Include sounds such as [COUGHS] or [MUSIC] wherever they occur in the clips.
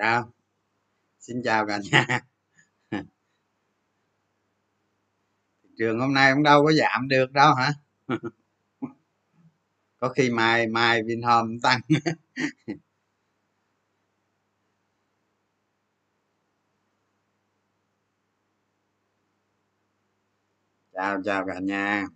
sao? Xin chào cả nhà. Thị trường hôm nay cũng đâu có giảm được đâu hả? Có khi mai mai vinhome tăng. Chào chào cả nhà.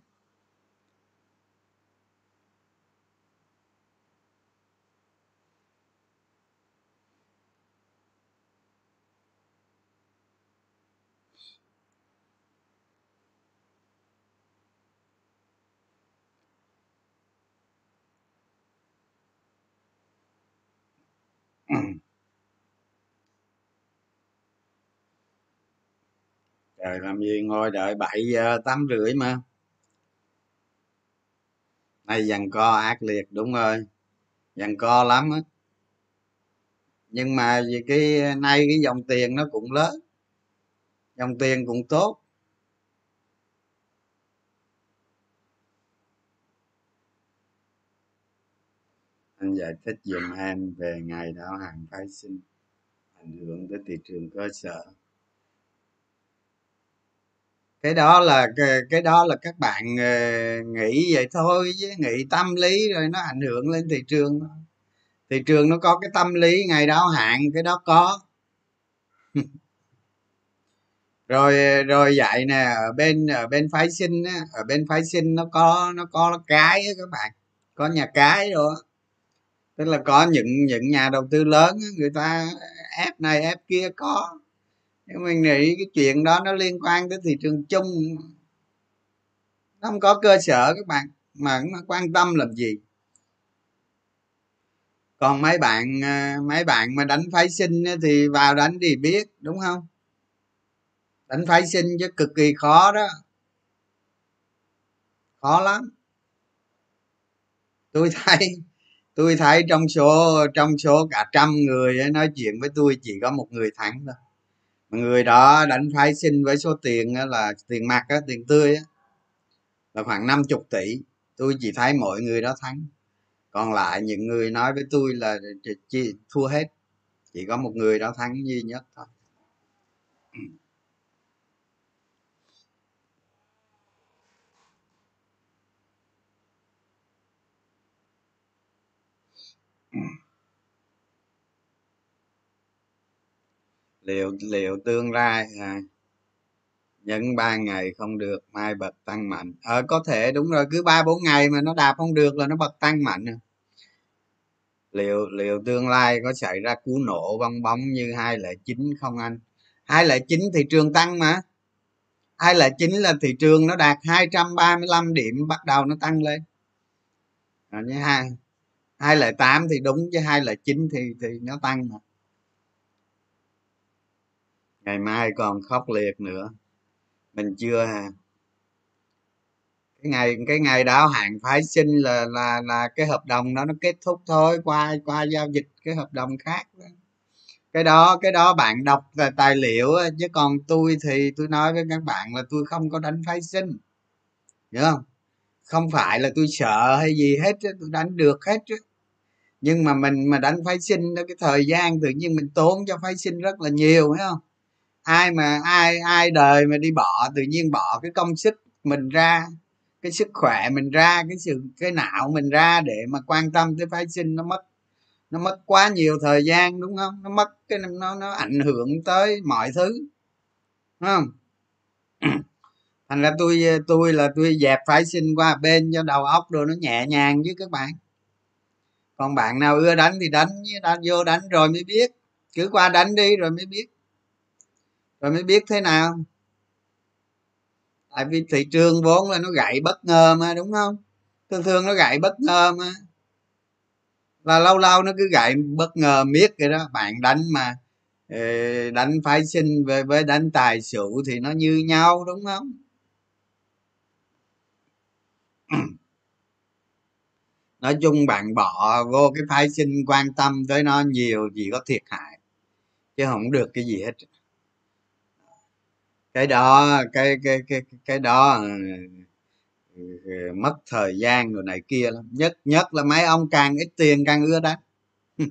[COUGHS] trời, làm gì ngồi đợi bảy giờ tám rưỡi mà? Nay dằn co ác liệt đúng rồi. Dằn co lắm á. Nhưng mà vì cái, nay cái dòng tiền nó cũng lớn. Dòng tiền cũng tốt. Anh giải thích dùm em về ngày đáo hàng phái sinh ảnh hưởng tới thị trường cơ sở. Cái đó là cái, cái đó là các bạn ờ, nghĩ vậy thôi chứ nghĩ tâm lý rồi nó ảnh hưởng lên thị trường. Thị trường nó có cái tâm lý ngày đáo hạn cái đó có. [LAUGHS] Rồi rồi vậy nè ở bên ở bên phái sinh á, ở bên phái sinh nó có nó có cái á các bạn. Có nhà cái rồi tức là có những những nhà đầu tư lớn người ta ép này, ép kia có. Nhưng mình nghĩ cái chuyện đó nó liên quan tới thị trường chung. Nó không có cơ sở các bạn, mà quan tâm làm gì. Còn mấy bạn à, mấy bạn mà đánh phái sinh thì vào đánh thì biết, đúng không? Đánh phái sinh chứ cực kỳ khó đó. Khó lắm. Tôi [LAUGHS] thấy tôi thấy trong số trong số cả trăm người ấy, nói chuyện với tôi chỉ có một người thắng thôi. Người đó đánh phái sinh với số tiền là tiền mặt á tiền tươi á là khoảng 50 tỷ. Tôi chỉ thấy mọi người đó thắng. Còn lại những người nói với tôi là chỉ thua hết. Chỉ có một người đó thắng duy nhất thôi. Ừ. liệu liệu tương lai à, nhấn ba ngày không được mai bật tăng mạnh. Ờ có thể đúng rồi cứ ba bốn ngày mà nó đạp không được là nó bật tăng mạnh à. liệu liệu tương lai có xảy ra cú nổ bong bóng như hai lẻ chín không anh? Hai lẻ chín thị trường tăng mà. Hai lẻ chín là thị trường nó đạt 235 điểm bắt đầu nó tăng lên. À, như hai hai lẻ tám thì đúng chứ hai lẻ chín thì thì nó tăng mà. Ngày mai còn khốc liệt nữa. Mình chưa à. Cái ngày cái ngày đáo hạn phái sinh là là là cái hợp đồng đó nó kết thúc thôi, qua qua giao dịch cái hợp đồng khác đó. cái đó cái đó bạn đọc là tài liệu chứ còn tôi thì tôi nói với các bạn là tôi không có đánh phái sinh. Hiểu không? Không phải là tôi sợ hay gì hết tôi đánh được hết nhưng mà mình mà đánh phái sinh đó, cái thời gian tự nhiên mình tốn cho phái sinh rất là nhiều phải không? Ai mà, ai ai đời mà đi bỏ, tự nhiên bỏ cái công sức mình ra, cái sức khỏe mình ra, cái sự, cái não mình ra để mà quan tâm tới phái sinh, nó mất nó mất quá nhiều thời gian, đúng không? Nó mất cái, nó nó ảnh hưởng tới mọi thứ, đúng không? Thành ra tôi ờ, tôi là tôi dẹp phái sinh qua bên cho đầu óc rồi nó nhẹ nhàng với các bạn. Còn bạn nào ưa đánh thì đánh đã vô đánh rồi mới biết. Cứ qua đánh đi rồi mới biết. Rồi mới biết thế nào. Tại vì thị trường vốn là nó gãy bất ngờ mà, đúng không? Thường thường nó gãy bất ngờ mà. Là lâu lâu nó cứ gãy bất ngờ miết vậy đó. Bạn đánh mà ờ, đánh phái sinh với với đánh tài xỉu thì nó như nhau, đúng không? [CLEARS THROAT] nói chung bạn bỏ vô cái phái sinh quan tâm tới nó nhiều chỉ có thiệt hại, chứ không được cái gì hết. Cái đó, cái cái cái cái đó ừ, ừ, mất thời gian rồi này kia lắm. Nhất nhất là mấy ông càng ít tiền càng ưa đánh [LAUGHS]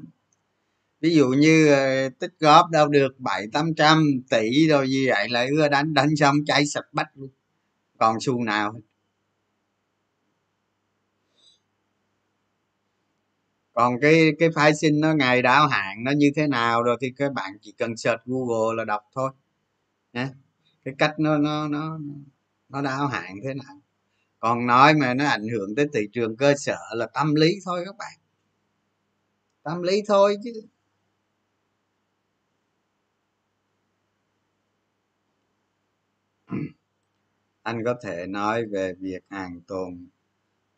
ví dụ như ờ, tích góp đâu được bảy tám trăm tỷ rồi gì vậy, lại ưa đánh đánh xong cháy sạch bách luôn. Còn xu nào còn cái cái phái sinh nó ngày đáo hạn nó như thế nào rồi thì các bạn chỉ cần search google là đọc thôi. Nhé cái cách nó nó nó nó đáo hạn thế nào. Còn nói mà nó ảnh hưởng tới thị trường cơ sở là tâm lý thôi các bạn. Tâm lý thôi chứ. [CLEARS THROAT] Anh có thể nói về việc hàng tồn,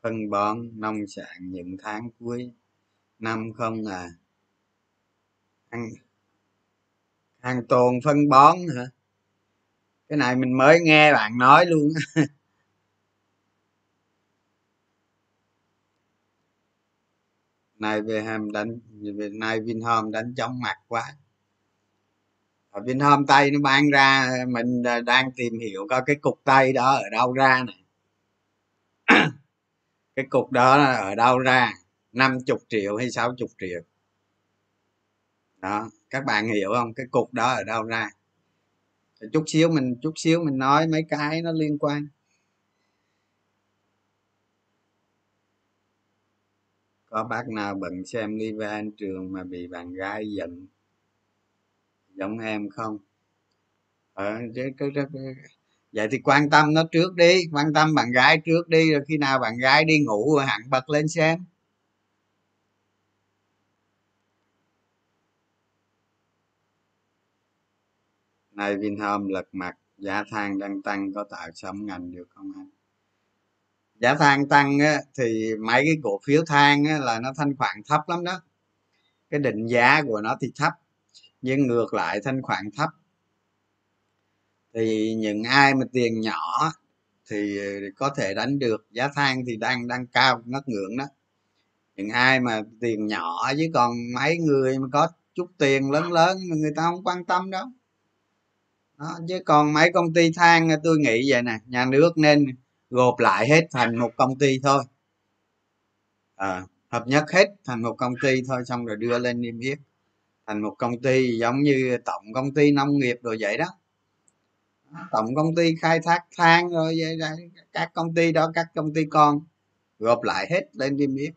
phân bón, nông sản những tháng cuối năm không à. Hàng, hàng tồn phân bón hả? Cái này mình mới nghe bạn nói luôn [LAUGHS] nay về hàm đánh nay vinhome đánh chóng mặt quá. Ở vinhome tây nó ban ra mình đang tìm hiểu coi cái cục tây đó ở đâu ra này [COUGHS] cái cục đó ở đâu ra? 50 triệu hay 60 triệu. Đó các bạn hiểu không? Cái cục đó ở đâu ra? Chút xíu mình chút xíu mình nói mấy cái nó liên quan. Có bác nào bận xem live anh trường mà bị bạn gái giận? Giống em không? Ờ, chứ, cứ, cứ, vậy thì quan tâm nó trước đi quan tâm bạn gái trước đi rồi khi nào bạn gái đi ngủ rồi hẳn bật lên xem. Nay vinhome lật mặt giá than đang tăng có tạo sóng ngành được không anh? Giá than tăng á, thì mấy cái cổ phiếu than á, là nó thanh khoản thấp lắm đó. Cái định giá của nó thì thấp nhưng ngược lại thanh khoản thấp. Thì những ai mà tiền nhỏ thì có thể đánh được giá than thì đang đang cao ngất ngưỡng đó. Những ai mà tiền nhỏ chứ còn mấy người mà có chút tiền lớn lớn người ta không quan tâm đâu đó, chứ còn mấy công ty than tôi nghĩ vậy nè nhà nước nên gộp lại hết thành một công ty thôi. À, hợp nhất hết thành một công ty thôi xong rồi đưa lên niêm yết. Thành một công ty giống như tổng công ty nông nghiệp rồi vậy đó. Tổng công ty khai thác than rồi vậy đó. các công ty đó các công ty con gộp lại hết lên niêm yết.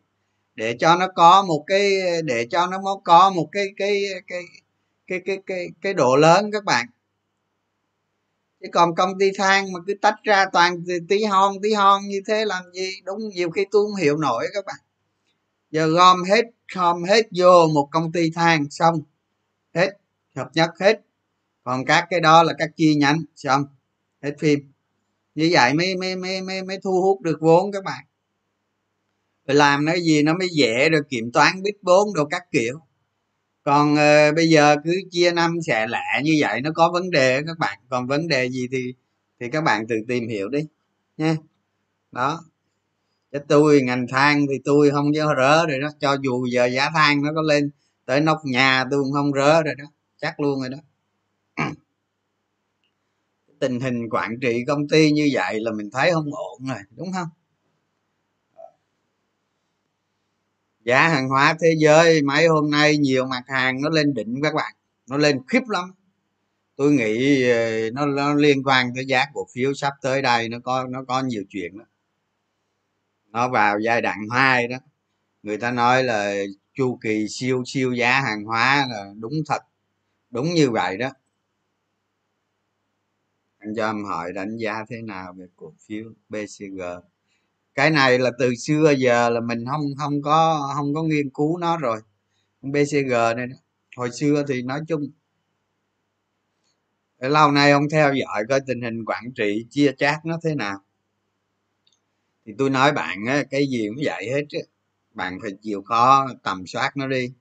Để cho nó có một cái để cho nó có một cái cái cái cái cái cái cái độ lớn các bạn chứ còn công ty than mà cứ tách ra toàn tí hon tí hon như thế làm gì? Đúng nhiều khi tôi không hiểu nổi các bạn. Giờ gom hết gom hết vô một công ty than xong. Hết hợp nhất hết. Còn các cái đó là các chi nhánh xong. Hết phim. Như vậy mới mới mới mới, mới thu hút được vốn các bạn. Làm cái gì nó mới dễ rồi kiểm toán biết vốn đồ các kiểu còn uh, bây giờ cứ chia năm xẻ lẻ như vậy nó có vấn đề các bạn. Còn vấn đề gì thì thì các bạn tự tìm hiểu đi nha. Đó. Chứ tôi ngành than thì tôi không có rỡ rồi đó. Cho dù giờ giá than nó có lên tới nóc nhà tôi cũng không rỡ rồi đó. Chắc luôn rồi đó. Tình hình quản trị công ty như vậy là mình thấy không ổn rồi đúng không? Giá hàng hóa thế giới mấy hôm nay nhiều mặt hàng nó lên đỉnh các bạn. Nó lên khiếp lắm. Tôi nghĩ ờ, nó, nó liên quan tới giá cổ phiếu sắp tới đây nó có nó có nhiều chuyện đó nó vào giai đoạn hai đó. Người ta nói là chu kỳ siêu siêu giá hàng hóa là đúng thật. Đúng như vậy đó. Anh cho em hỏi đánh giá thế nào về cổ phiếu bcg cái này là từ xưa giờ là mình không không có không có nghiên cứu nó rồi. Bcg này đó. hồi xưa thì nói chung. Lâu nay ông theo dõi coi tình hình quản trị chia chác nó thế nào. Thì tôi nói bạn á, cái gì cũng vậy hết á. Bạn phải chịu khó tầm soát nó đi.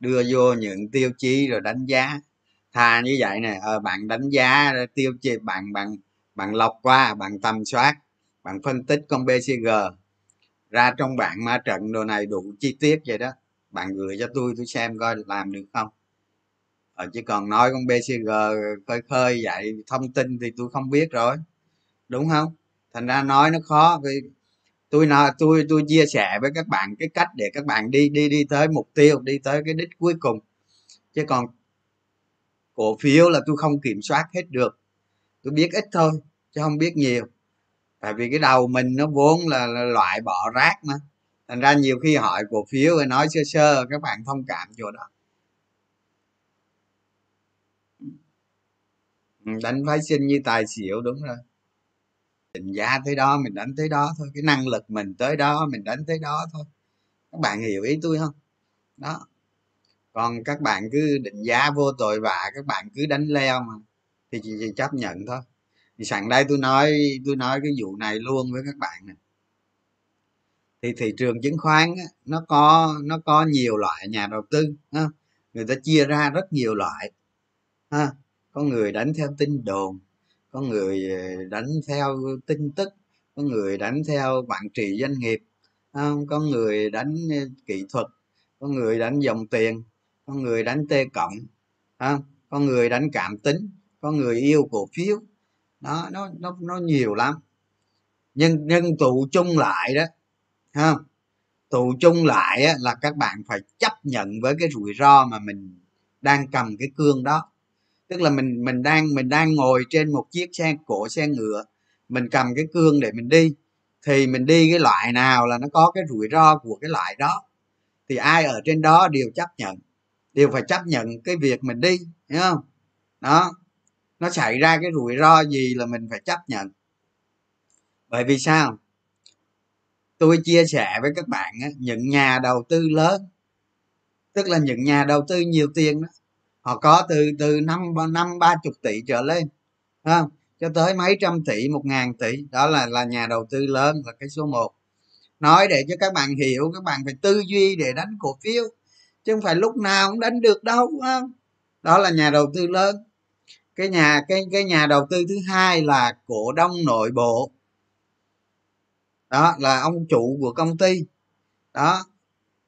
Đưa vô những tiêu chí rồi đánh giá. Thà như vậy nè ờ, bạn đánh giá tiêu chí bạn bạn bạn lọc qua bạn tầm soát bạn phân tích con bcg ra trong bảng ma trận đồ này đủ chi tiết vậy đó. Bạn gửi cho tôi tôi xem coi làm được không. Ờ, chứ còn nói con bcg khơi khơi vậy thông tin thì tôi không biết rồi. Đúng không? Thành ra nói nó khó vì tôi nói tôi tôi chia sẻ với các bạn cái cách để các bạn đi đi đi tới mục tiêu đi tới cái đích cuối cùng. Chứ còn cổ phiếu là tôi không kiểm soát hết được. Tôi biết ít thôi chứ không biết nhiều tại vì cái đầu mình nó vốn là, là loại bỏ rác mà. Thành ra nhiều khi hỏi cổ phiếu rồi nói sơ sơ các bạn thông cảm chỗ đó. Ừ, đánh phái sinh như tài xỉu đúng rồi. Định giá tới đó mình đánh tới đó thôi. Cái năng lực mình tới đó mình đánh tới đó thôi. Các bạn hiểu ý tôi không? Đó. Còn các bạn cứ định giá vô tội vạ các bạn cứ đánh leo mà. Thì chỉ, chỉ chấp nhận thôi thì sẵn đây tôi nói tôi nói cái vụ này luôn với các bạn này thì thị trường chứng khoán á, nó có nó có nhiều loại nhà đầu tư ha. người ta chia ra rất nhiều loại ha. Có người đánh theo tin đồn có người ờ, đánh theo tin tức có người đánh theo quản trị doanh nghiệp có người đánh ờ, kỹ thuật có người đánh dòng tiền có người đánh t cộng có người đánh cảm tính có người yêu cổ phiếu đó nó nó nó nhiều lắm. Nhưng nhưng tụ chung lại đó ha tụ chung lại á, là các bạn phải chấp nhận với cái rủi ro mà mình đang cầm cái cương đó. Tức là mình mình đang mình đang ngồi trên một chiếc xe cổ xe ngựa mình cầm cái cương để mình đi thì mình đi cái loại nào là nó có cái rủi ro của cái loại đó. Thì ai ở trên đó đều chấp nhận đều phải chấp nhận cái việc mình đi hiểu không? Đó nó xảy ra cái rủi ro gì là mình phải chấp nhận. Bởi vì sao? Tôi chia sẻ với các bạn á, những nhà đầu tư lớn tức là những nhà đầu tư nhiều tiền đó họ có từ từ năm năm ba chục tỷ trở lên không? Cho tới mấy trăm tỷ một ngàn tỷ đó là là nhà đầu tư lớn là cái số 1 nói để cho các bạn hiểu các bạn phải tư duy để đánh cổ phiếu chứ không phải lúc nào cũng đánh được đâu không? Đó là nhà đầu tư lớn cái nhà, cái cái nhà đầu tư thứ hai là cổ đông nội bộ. Đó, là ông chủ của công ty. Đó,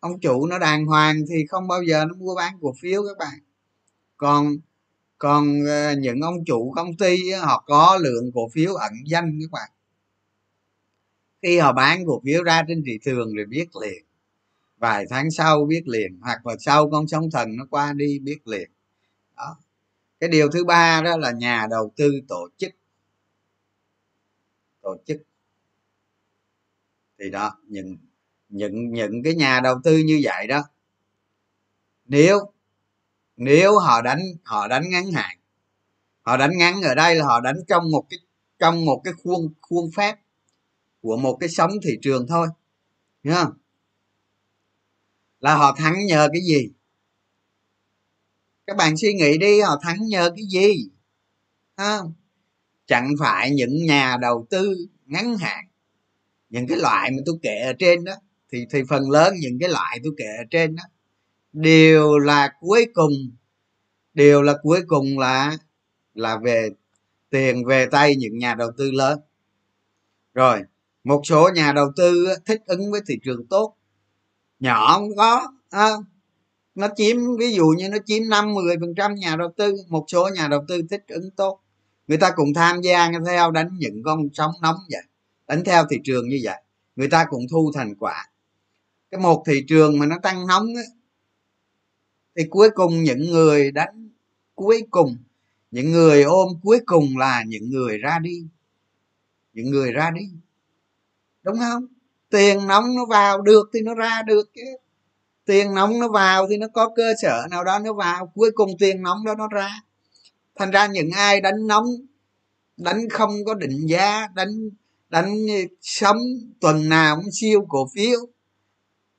ông chủ nó đàng hoàng thì không bao giờ nó mua bán cổ phiếu các bạn. Còn còn ờ, những ông chủ công ty họ có lượng cổ phiếu ẩn danh các bạn. Khi họ bán cổ phiếu ra trên thị trường rồi biết liền. Vài tháng sau biết liền, hoặc là sau con sóng thần nó qua đi biết liền cái điều thứ ba đó là nhà đầu tư tổ chức. Tổ chức. Thì đó, những những những cái nhà đầu tư như vậy đó, nếu nếu họ đánh họ đánh ngắn hạn, họ đánh ngắn ở đây là họ đánh trong một cái, trong một cái khuôn khuôn phép của một cái sóng thị trường thôi nhá là họ thắng nhờ cái gì? Các bạn suy nghĩ đi, họ thắng nhờ cái gì? Không? Chẳng phải những nhà đầu tư ngắn hạn, những cái loại mà tôi kể ở trên đó, thì thì phần lớn những cái loại tôi kể ở trên đó, đều là cuối cùng, đều là cuối cùng là là về tiền về tay những nhà đầu tư lớn. Rồi, một số nhà đầu tư thích ứng với thị trường tốt, nhỏ không có không? Nó chiếm ví dụ như nó chiếm năm mười phần trăm nhà đầu tư một số nhà đầu tư thích ứng tốt. Người ta cũng tham gia theo đánh những con sóng nóng vậy. Đánh theo thị trường như vậy. Người ta cũng thu thành quả. Cái một thị trường mà nó tăng nóng á, thì cuối cùng những người đánh cuối cùng những người ôm cuối cùng là những người ra đi. Những người ra đi. Đúng không? Tiền nóng nó vào được thì nó ra được chứ tiền nóng nó vào thì nó có cơ sở nào đó nó vào. Cuối cùng tiền nóng đó nó ra. Thành ra những ai đánh nóng đánh không có định giá đánh đánh sống tuần nào cũng siêu cổ phiếu.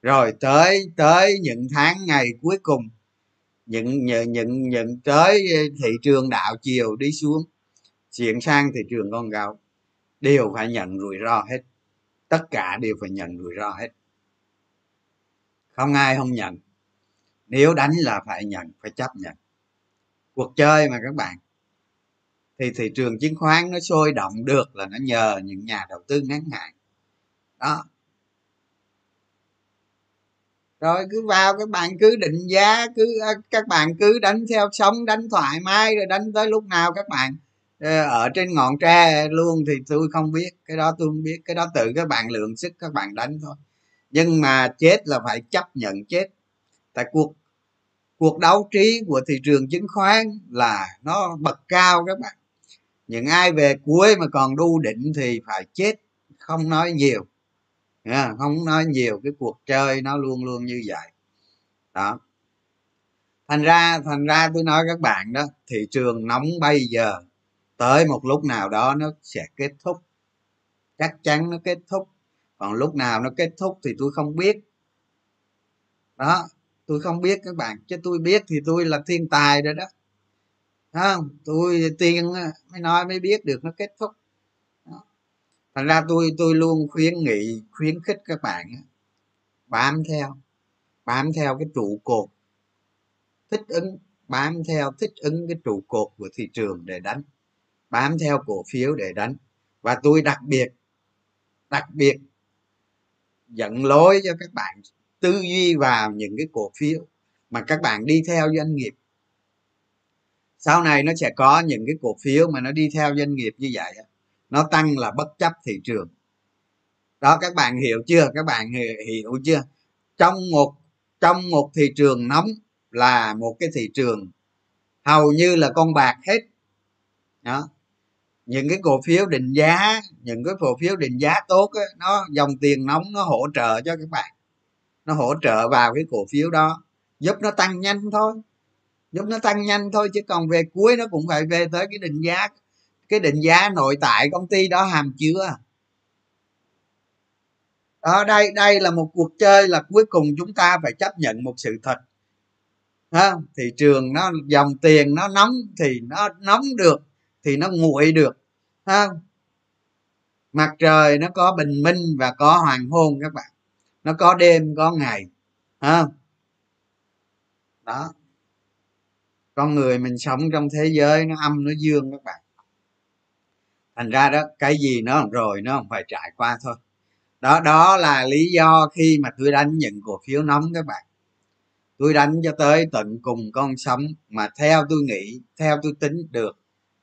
Rồi tới tới những tháng ngày cuối cùng những những những, những tới thị trường đạo chiều đi xuống chuyển sang thị trường con gạo đều phải nhận rủi ro hết. Tất cả đều phải nhận rủi ro hết không ai không nhận. Nếu đánh là phải nhận, phải chấp nhận. Cuộc chơi mà các bạn, thì thị trường chứng khoán nó sôi động được là nó nhờ những nhà đầu tư ngắn hạn. Đó. Rồi cứ vào các bạn cứ định giá, cứ à, các bạn cứ đánh theo, sống đánh thoải mái rồi đánh tới lúc nào các bạn ờ, ở trên ngọn tre luôn thì tôi không biết, cái đó tôi không biết, cái đó tự các bạn lượng sức các bạn đánh thôi nhưng mà chết là phải chấp nhận chết. Tại cuộc cuộc đấu trí của thị trường chứng khoán là nó bậc cao các bạn. Những ai về cuối mà còn đu đỉnh thì phải chết, không nói nhiều. Không nói nhiều, cái cuộc chơi nó luôn luôn như vậy. Đó. Thành ra thành ra tôi nói các bạn đó, thị trường nóng bây giờ, tới một lúc nào đó nó sẽ kết thúc. Chắc chắn nó kết thúc còn lúc nào nó kết thúc thì tôi không biết. Đó, tôi không biết các bạn, chứ tôi biết thì tôi là thiên tài rồi đó. Không? Tôi tiên mới nói mới biết được nó kết thúc. Đó. thành ra tôi tôi luôn khuyến nghị, khuyến khích các bạn bám theo bám theo cái trụ cột. Thích ứng, bám theo, thích ứng cái trụ cột của thị trường để đánh, bám theo cổ phiếu để đánh. Và tôi đặc biệt đặc biệt dẫn lối cho các bạn tư duy vào những cái cổ phiếu mà các bạn đi theo doanh nghiệp. Sau này nó sẽ có những cái cổ phiếu mà nó đi theo doanh nghiệp như vậy nó tăng là bất chấp thị trường. Đó, các bạn hiểu chưa? Các bạn hiểu chưa? Trong một trong một thị trường nóng là một cái thị trường hầu như là con bạc hết. Đó những cái cổ phiếu định giá những cái cổ phiếu định giá tốt á, nó dòng tiền nóng nó hỗ trợ cho các bạn. Nó hỗ trợ vào cái cổ phiếu đó. Giúp nó tăng nhanh thôi. Giúp nó tăng nhanh thôi chứ còn về cuối nó cũng phải về tới cái định giá cái định giá nội tại công ty đó hàm chứa. Ở đây đây là một cuộc chơi là cuối cùng chúng ta phải chấp nhận một sự thật. Ha thị trường nó dòng tiền nó nóng thì nó nóng được thì nó nguội được không? mặt trời nó có bình minh và có hoàng hôn các bạn. Nó có đêm, có ngày không? Đó. Con người mình sống trong thế giới nó âm, nó dương các bạn. Thành ra đó, cái gì nó rồi, nó không phải trải qua thôi. Đó đó là lý do khi mà tôi đánh những cổ phiếu nóng các bạn. Tôi đánh cho tới tận cùng con sống mà theo tôi nghĩ, theo tôi tính được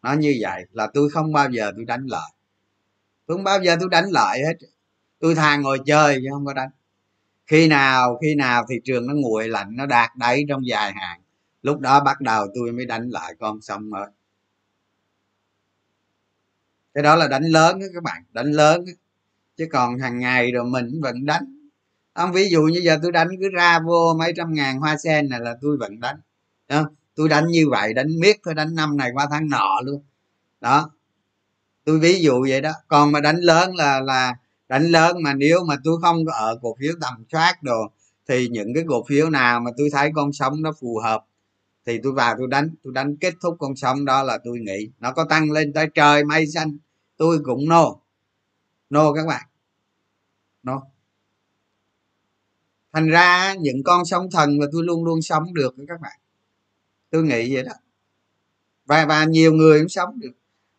nó như vậy là tôi không bao giờ tôi đánh lại. Tôi không bao giờ tôi đánh lại hết. Tôi thà ngồi chơi chứ không có đánh. Khi nào khi nào thị trường nó nguội lạnh, nó đạt đáy trong dài hạn, lúc đó bắt đầu tôi mới đánh lại con sông mới. Cái đó là đánh lớn đó các bạn, đánh lớn đó. chứ còn hàng ngày rồi mình vẫn đánh. Ông, ví dụ như giờ tôi đánh cứ ra vô mấy trăm ngàn hoa sen này là tôi vẫn đánh. Đó tôi đánh như vậy, đánh miết thôi đánh năm này qua tháng nọ luôn. Đó. Tôi ví dụ vậy đó. Còn mà đánh lớn là là đánh lớn mà nếu mà tôi không có ở cổ phiếu tầm soát đồ, thì những cái cổ phiếu nào mà tôi thấy con sóng nó phù hợp, thì tôi vào tôi đánh. Tôi đánh kết thúc con sóng đó là tôi nghĩ nó có tăng lên tới trời mây xanh. Tôi cũng nô. Nô các bạn. Nô. Thành ra những con sóng thần mà tôi luôn luôn sống được với các bạn tôi nghĩ vậy đó. Và và nhiều người cũng sống được.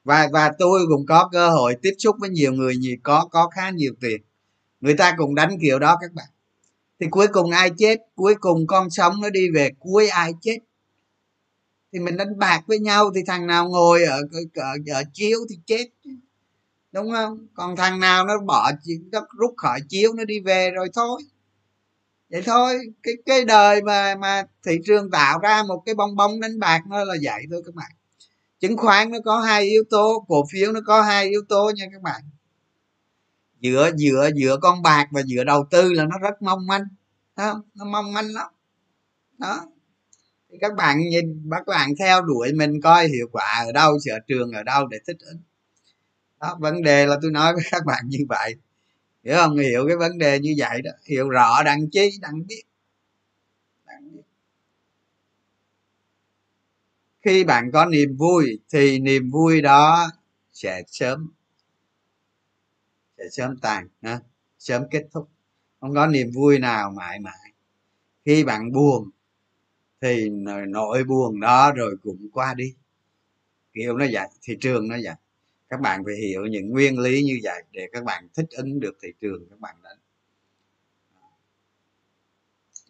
Và và tôi cũng có cơ hội tiếp xúc với nhiều người nhiều có có khá nhiều tiền người ta cũng đánh kiểu đó các bạn. Thì cuối cùng ai chết? Cuối cùng con sống nó đi về cuối ai chết? Thì mình đánh bạc với nhau thì thằng nào ngồi ở ở, ở chiếu thì chết đúng không? Còn thằng nào nó bỏ nó rút khỏi chiếu nó đi về rồi thôi vậy thôi, cái cái đời mà mà thị trường tạo ra một cái bong bóng đánh bạc nó là vậy thôi các bạn. Chứng khoán nó có hai yếu tố, cổ phiếu nó có hai yếu tố nha các bạn. Giữa giữa giữa con bạc và giữa đầu tư là nó rất mong manh không? Nó mong manh lắm. Đó. Thì các bạn nhìn, các bạn theo đuổi mình coi hiệu quả ở đâu, sở trường ở đâu để thích ứng. Đó, vấn đề là tôi nói với các bạn như vậy hiểu không? Hiểu cái vấn đề như vậy đó. Hiểu rõ đăng chi đăng biết. Khi bạn có niềm vui thì niềm vui đó sẽ sớm sẽ sớm tàn ha? sớm kết thúc. Không có niềm vui nào mãi mãi. Khi bạn buồn thì nỗi buồn đó rồi cũng qua đi. Kiểu nó vậy, thị trường nó vậy các bạn phải hiểu những nguyên lý như vậy để các bạn thích ứng được thị trường, các bạn đánh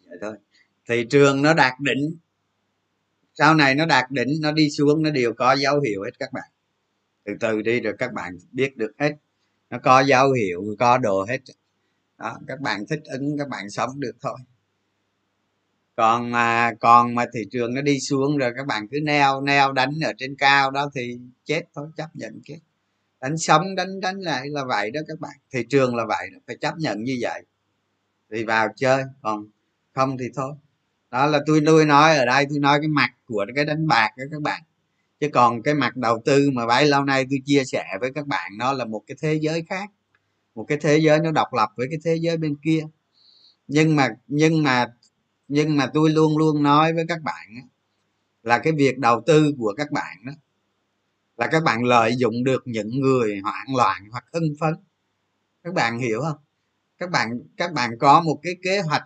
vậy thôi. Thị trường nó đạt đỉnh. Sau này nó đạt đỉnh, nó đi xuống, nó đều có dấu hiệu hết các bạn. Từ từ đi rồi các bạn biết được hết. Nó có dấu hiệu, có đồ hết. Đó, các bạn thích ứng, các bạn sống được thôi. Còn mà còn mà thị trường nó đi xuống rồi các bạn cứ neo neo đánh ở trên cao đó thì chết thôi, chấp nhận chết đánh sống đánh đánh lại là vậy đó các bạn. Thị trường là vậy đó. phải chấp nhận như vậy. Thì vào chơi, còn không thì thôi. Đó là tôi nuôi nói, ở đây tôi nói cái mặt của cái đánh bạc đó các bạn. Chứ còn cái mặt đầu tư mà bấy lâu nay tôi chia sẻ với các bạn, nó là một cái thế giới khác. Một cái thế giới nó độc lập với cái thế giới bên kia. Nhưng mà nhưng mà nhưng mà tôi luôn luôn nói với các bạn là cái việc đầu tư của các bạn đó là các bạn lợi dụng được những người hoảng loạn hoặc hưng phấn. Các bạn hiểu không? Các bạn các bạn có một cái kế hoạch,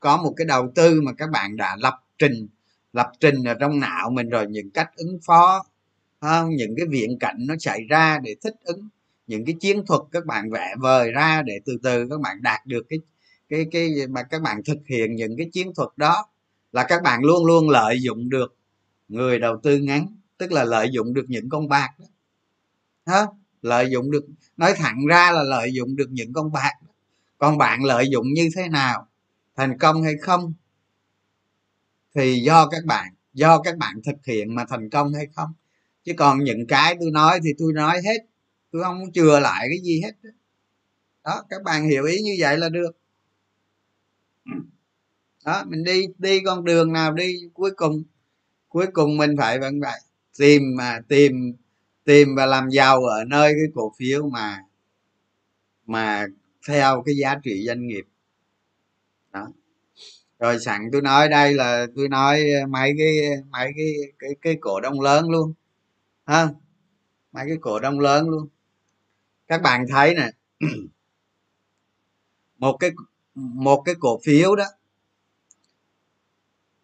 có một cái đầu tư mà các bạn đã lập trình lập trình ở trong não mình rồi, những cách ứng phó không những cái viễn cảnh nó xảy ra để thích ứng, những cái chiến thuật các bạn vẽ vời ra để từ từ các bạn đạt được cái cái cái mà các bạn thực hiện những cái chiến thuật đó, là các bạn luôn luôn lợi dụng được người đầu tư ngắn tức là lợi dụng được những con bạc đó. Hả? lợi dụng được, nói thẳng ra là lợi dụng được những con bạc còn bạn lợi dụng như thế nào? Thành công hay không? Thì do các bạn, do các bạn thực hiện mà thành công hay không? Chứ còn những cái tôi nói thì tôi nói hết. Tôi không chừa lại cái gì hết đó, các bạn hiểu ý như vậy là được. Đó, mình đi đi con đường nào đi, cuối cùng cuối cùng mình phải vẫn vậy tìm mà tìm tìm và làm giàu ở nơi cái cổ phiếu mà mà theo cái giá trị doanh nghiệp. Đó. Rồi sẵn tôi nói đây là tôi nói mấy cái mấy cái cái cái cổ đông lớn luôn, ha? Mấy cái cổ đông lớn luôn. Các bạn thấy nè, [CLEARS THROAT] một cái một cái cổ phiếu đó,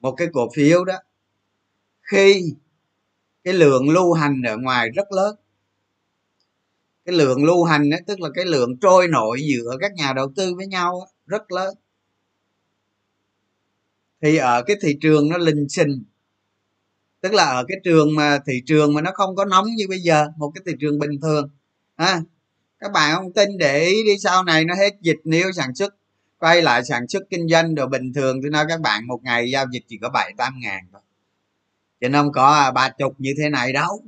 một cái cổ phiếu đó, khi cái lượng lưu hành ở ngoài rất lớn. Cái lượng lưu hành ấy, tức là cái lượng trôi nổi giữa các nhà đầu tư với nhau rất lớn. Thì ở cái thị trường nó lình xình. Tức là ở cái trường mà thị trường mà nó không có nóng như bây giờ một cái thị trường bình thường ha. Các bạn không tin để ý đi sau này nó hết dịch nếu sản xuất quay lại sản xuất kinh doanh đồ bình thường tôi nói các bạn một ngày giao dịch chỉ có bảy tám ngàn thôi chứ không có ba chục như thế này đâu.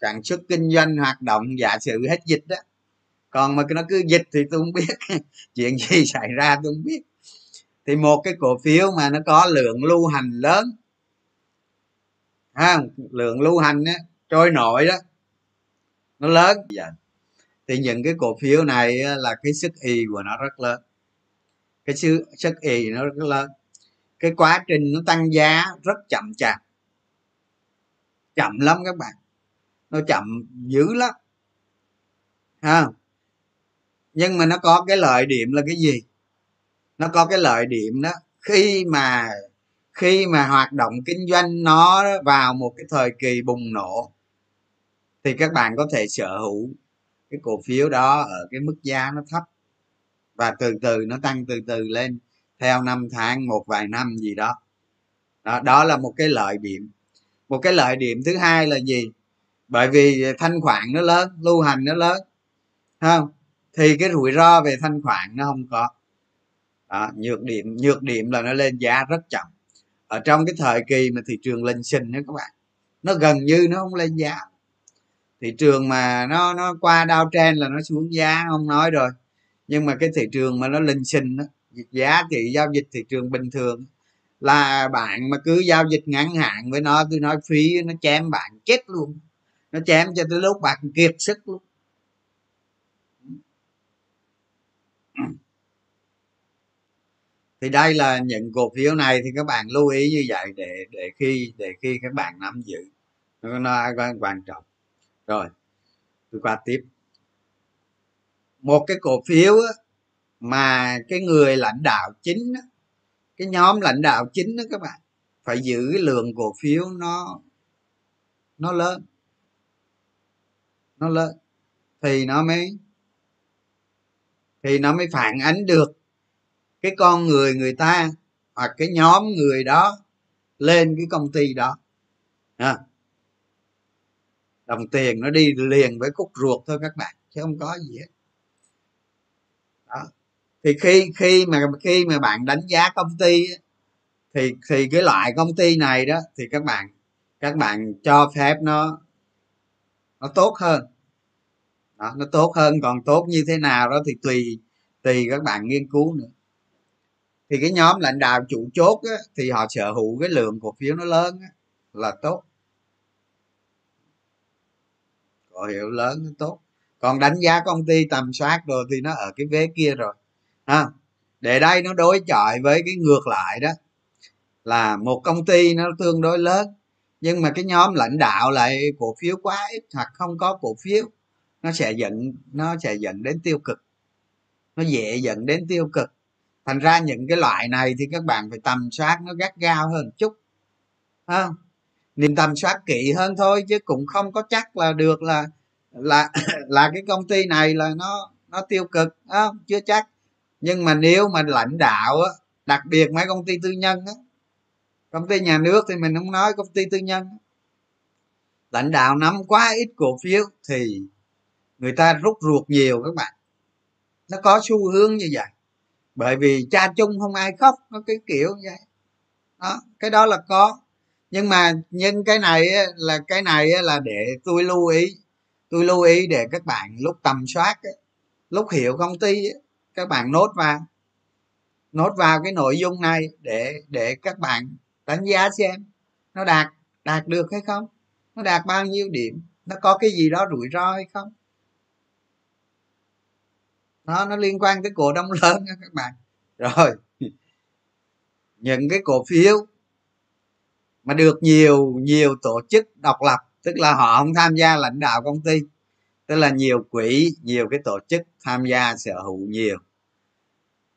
Sản xuất kinh doanh hoạt động giả sử hết dịch đó. Còn mà nó cứ dịch thì tôi không biết. [LAUGHS] Chuyện gì xảy ra tôi không biết. Thì một cái cổ phiếu mà nó có lượng lưu hành lớn. Ha lượng lưu hành á, trôi nổi đó. Nó lớn. Dạ. thì những cái cổ phiếu này là cái sức y của nó rất lớn. Cái sức sức y nó rất lớn cái quá trình nó tăng giá rất chậm chạp. Chậm lắm các bạn. Nó chậm dữ lắm. Ha. Nhưng mà nó có cái lợi điểm là cái gì? Nó có cái lợi điểm đó, khi mà khi mà hoạt động kinh doanh nó vào một cái thời kỳ bùng nổ, thì các bạn có thể sở hữu cái cổ phiếu đó ở cái mức giá nó thấp. Và từ từ nó tăng từ từ lên theo năm tháng một vài năm gì đó. Đó, đó là một cái lợi điểm. Một cái lợi điểm thứ hai là gì? Bởi vì thanh khoản nó lớn lưu hành nó lớn không? Thì cái rủi ro về thanh khoản nó không có. Đó, nhược điểm nhược điểm là nó lên giá rất chậm. Ở trong cái thời kỳ mà thị trường lên sinh đó các bạn nó gần như nó không lên giá. Thị trường mà nó nó qua đau trên là nó xuống giá không nói rồi. Nhưng mà cái thị trường mà nó linh sinh đó, giá trị giao dịch thị trường bình thường là bạn mà cứ giao dịch ngắn hạn với nó, cứ nói phí nó chém bạn chết luôn. Nó chém cho tới lúc bạn kiệt sức luôn. Thì đây là những cổ phiếu này thì các bạn lưu ý như vậy để để khi để khi các bạn nắm giữ. Nó nó quan trọng. Rồi, tôi qua tiếp. Một cái cổ phiếu mà cái người lãnh đạo chính cái nhóm lãnh đạo chính đó các bạn, phải giữ cái lượng cổ phiếu nó nó lớn. Nó lớn. Thì nó mới, thì nó mới phản ánh được cái con người người ta hoặc cái nhóm người đó lên cái công ty đó. À. đồng tiền nó đi liền với cúc ruột thôi các bạn, chứ không có gì hết thì khi khi mà khi mà bạn đánh giá công ty thì thì cái loại công ty này đó thì các bạn các bạn cho phép nó nó tốt hơn. Đó, nó tốt hơn. Còn tốt như thế nào đó thì tùy tùy các bạn nghiên cứu nữa. Thì cái nhóm lãnh đạo chủ chốt á, thì họ sở hữu cái lượng cổ phiếu nó lớn á, là tốt. Cổ hiệu lớn nó tốt. Còn đánh giá công ty tầm soát rồi thì nó ở cái vế kia rồi ha. Để đây nó đối chọi với cái ngược lại đó, là một công ty nó tương đối lớn, nhưng mà cái nhóm lãnh đạo lại cổ phiếu quá ít hoặc không có cổ phiếu, nó sẽ dẫn, nó sẽ dẫn đến tiêu cực. Nó dễ dẫn đến tiêu cực. Thành ra những cái loại này thì các bạn phải tầm soát nó gắt gao hơn chút, ha. Niềm tầm soát kỹ hơn thôi chứ cũng không có chắc là được là là [COUGHS] là cái công ty này là nó nó tiêu cực không chưa chắc nhưng mà nếu mà lãnh đạo á, đặc biệt mấy công ty tư nhân á, công ty nhà nước thì mình không nói công ty tư nhân. Lãnh đạo nắm quá ít cổ phiếu thì người ta rút ruột nhiều các bạn. Nó có xu hướng như vậy. Bởi vì cha chung không ai khóc nó cái kiểu như vậy. Đó, cái đó là có. Nhưng mà nhưng cái này là cái này là để tôi lưu ý. Tôi lưu ý để các bạn lúc tầm soát lúc hiểu công ty các bạn nốt vào. Nốt vào cái nội dung này để để các bạn đánh giá xem nó đạt đạt được hay không, nó đạt bao nhiêu điểm, nó có cái gì đó rủi ro hay không. Nó nó liên quan tới cổ đông [LAUGHS] lớn đó các bạn. Rồi. [LAUGHS] Những cái cổ phiếu mà được nhiều nhiều tổ chức độc lập, tức là họ không tham gia lãnh đạo công ty tức là nhiều quỹ, nhiều cái tổ chức tham gia sở hữu nhiều.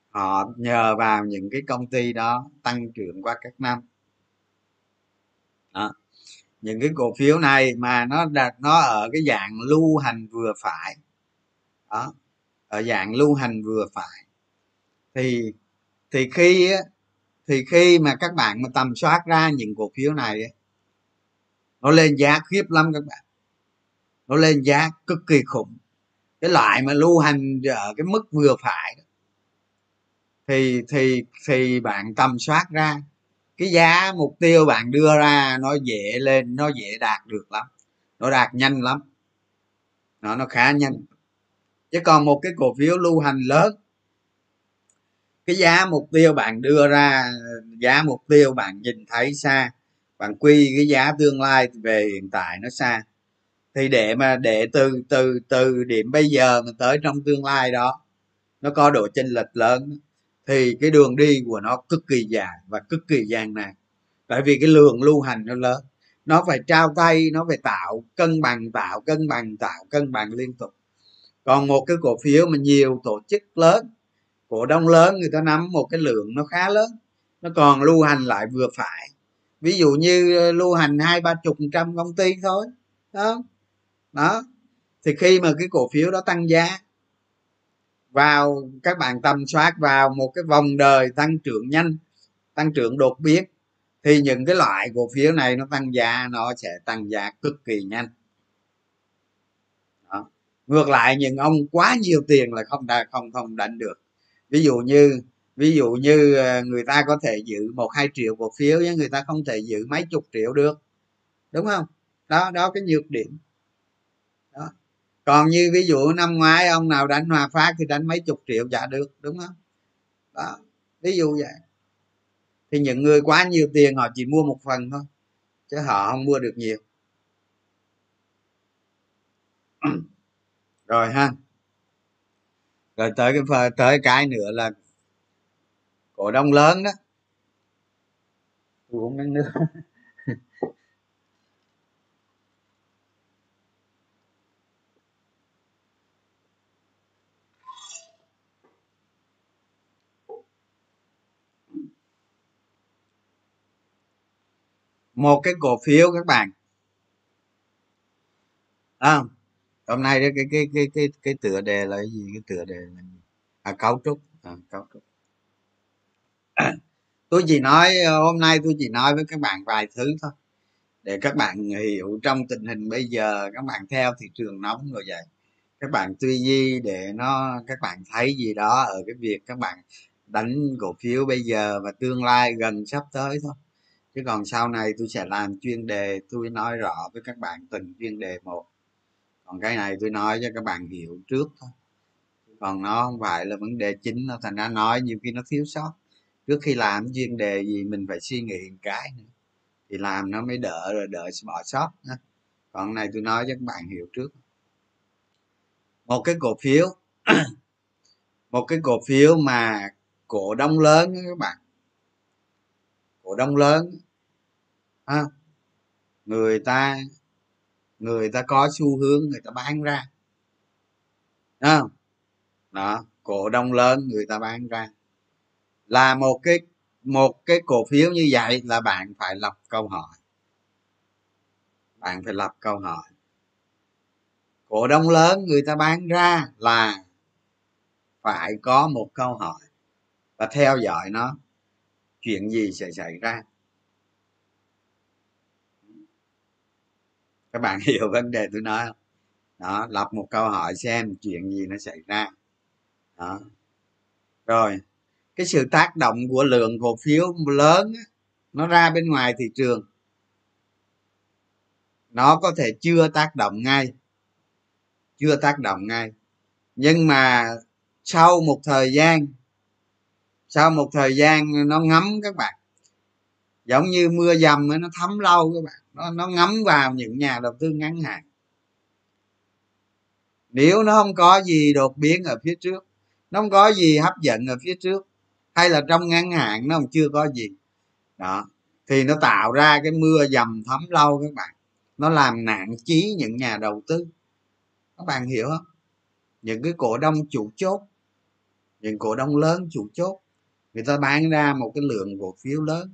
Họ nhờ vào những cái công ty đó tăng trưởng qua các năm. Đó. những cái cổ phiếu này mà nó đặt nó ở cái dạng lưu hành vừa phải. Đó. Ở dạng lưu hành vừa phải. Thì thì khi thì khi mà các bạn mà tầm soát ra những cổ phiếu này nó lên giá khiếp lắm các bạn nó lên giá cực kỳ khủng. Cái loại mà lưu hành ở cái mức vừa phải thì thì thì bạn tầm soát ra. Cái giá mục tiêu bạn đưa ra nó dễ lên, nó dễ đạt được lắm. Nó đạt nhanh lắm. Nó nó khá nhanh. Chứ còn một cái cổ phiếu lưu hành lớn, cái giá mục tiêu bạn đưa ra, giá mục tiêu bạn nhìn thấy xa, bạn quy cái giá tương lai về hiện tại nó xa thì để mà để từ từ từ điểm bây giờ mà tới trong tương lai đó, nó có độ chênh lệch lớn, thì cái đường đi của nó cực kỳ dài và cực kỳ gian nan. Bởi vì cái lượng lưu hành nó lớn, nó phải trao tay, nó phải tạo, cân bằng, tạo, cân bằng, tạo, cân bằng liên tục. Còn một cái cổ phiếu mà nhiều tổ chức lớn, cổ đông lớn người ta nắm một cái lượng nó khá lớn, nó còn lưu hành lại vừa phải. Ví dụ như ờ, lưu hành hai ba chục trăm công ty thôi đó đó. Thì khi mà cái cổ phiếu đó tăng giá, vào, các bạn tầm soát vào một cái vòng đời tăng trưởng nhanh, tăng trưởng đột biến, thì những cái loại cổ phiếu này nó tăng giá, nó sẽ tăng giá cực kỳ nhanh. Đó. ngược lại, những ông quá nhiều tiền là không không không đánh được. Ví dụ như, ví dụ như ờ, người ta có thể giữ một, hai triệu cổ phiếu nhưng người ta không thể giữ mấy chục triệu được. Đúng không? Đó đó cái nhược điểm còn như ví dụ năm ngoái ông nào đánh hòa phát thì đánh mấy chục triệu trả được, đúng không? Đó, ví dụ vậy. Thì những người quá nhiều tiền họ chỉ mua một phần thôi, chứ họ không mua được nhiều. [CLEARS THROAT] Rồi ha. Rồi tới cái tới cái nữa là cổ đông lớn đó. Tôi uống miếng nước một cái cổ phiếu các bạn. À, hôm nay cái cái cái cái cái, cái tựa đề là cái gì? Cái tựa đề là à, cấu trúc. À, cấu trúc. [COUGHS] Tôi chỉ nói hôm nay tôi chỉ nói với các bạn vài thứ thôi. Để các bạn hiểu trong tình hình bây giờ các bạn theo thị trường nóng rồi vậy. Các bạn tư duy để nó các bạn thấy gì đó ở cái việc các bạn đánh cổ phiếu bây giờ và tương lai gần sắp tới thôi chứ còn sau này tôi sẽ làm chuyên đề tôi nói rõ với các bạn từng chuyên đề một. Còn cái này tôi nói cho các bạn hiểu trước thôi. Còn nó không phải là vấn đề chính nó thành ra nói nhiều khi nó thiếu sót. Trước khi làm chuyên đề gì, mình phải suy nghĩ một cái nữa. Thì làm nó mới đỡ rồi, đỡ bỏ sót nữa. còn này tôi nói cho các bạn hiểu trước. Một cái cổ phiếu, [COUGHS] một cái cổ phiếu mà cổ đông lớn các bạn cổ đông lớn. À, người ta người ta có xu hướng người ta bán ra. À, đó cổ đông lớn người ta bán ra. Là một cái một cái cổ phiếu như vậy là bạn phải lập câu hỏi. Bạn phải lập câu hỏi. Cổ đông lớn người ta bán ra là phải có một câu hỏi và theo dõi nó chuyện gì sẽ xảy ra? Các bạn [LAUGHS] hiểu vấn đề tôi nói không? Đó lập một câu hỏi xem chuyện gì nó xảy ra. Đó. Rồi, cái sự tác động của lượng cổ phiếu lớn nó ra bên ngoài thị trường. Nó có thể chưa tác động ngay, chưa tác động ngay. Nhưng mà sau một thời gian sau một thời gian nó ngấm các bạn. Giống như mưa dầm nó thấm lâu các bạn. Nó, nó ngấm vào những nhà đầu tư ngắn hạn. Nếu nó không có gì đột biến ở phía trước nó không có gì hấp dẫn ở phía trước hay là trong ngắn hạn nó còn chưa có gì đó thì nó tạo ra cái mưa dầm thấm lâu các bạn. Nó làm nạn chí những nhà đầu tư. Các bạn hiểu không? Những cái cổ đông chủ chốt những cổ đông lớn chủ chốt người ta bán ra một cái lượng cổ phiếu lớn.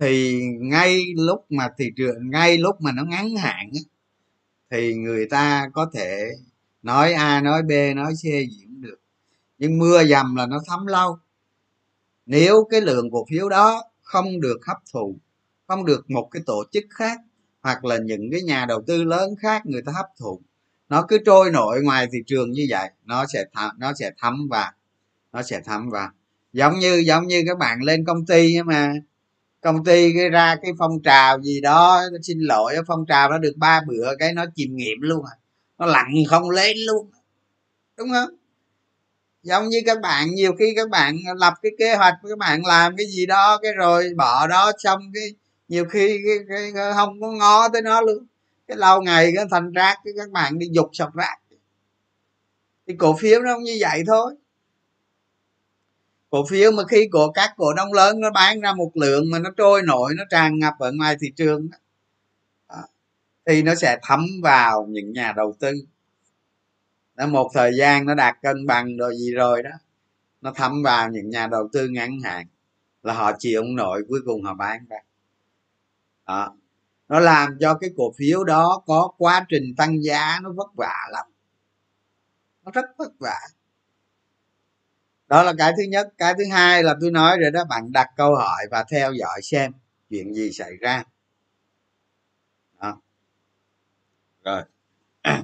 Thì ngay lúc mà thị trường ngay lúc mà nó ngắn hạn thì người ta có thể nói a nói b nói c gì cũng được. Nhưng mưa dầm là nó thấm lâu. Nếu cái lượng cổ phiếu đó không được hấp thụ không được một cái tổ chức khác hoặc là những cái nhà đầu tư lớn khác người ta hấp thụ nó cứ trôi nổi ngoài thị trường như vậy nó sẽ thấm, nó sẽ thấm và nó sẽ thấm vào. Giống như giống như các bạn lên công ty mà. Công ty cái ra cái phong trào gì đó xin lỗi phong trào nó được ba bữa cái nó chìm nghiệm luôn à. Nó lặn không lên luôn. Đúng không? Giống như các bạn nhiều khi các bạn lập cái kế hoạch các bạn làm cái gì đó cái rồi bỏ đó xong cái nhiều khi cái, cái, cái không có ngó tới nó luôn. Cái lâu ngày cái thành rác cái các bạn đi dục sọc rác. Thì cổ phiếu nó cũng như vậy thôi cổ phiếu mà khi của các cổ đông lớn nó bán ra một lượng mà nó trôi nổi nó tràn ngập ở ngoài thị trường đó, thì nó sẽ thấm vào những nhà đầu tư. Nó một thời gian nó đạt cân bằng rồi gì rồi đó nó thấm vào những nhà đầu tư ngắn hạn là họ chịu ông nội cuối cùng họ bán ra. Đó. nó làm cho cái cổ phiếu đó có quá trình tăng giá nó vất vả lắm. Nó rất vất vả đó là cái thứ nhất. Cái thứ hai là tôi nói rồi đó, bạn đặt câu hỏi và theo dõi xem chuyện gì xảy ra. Đó. rồi. [CLEARS THROAT]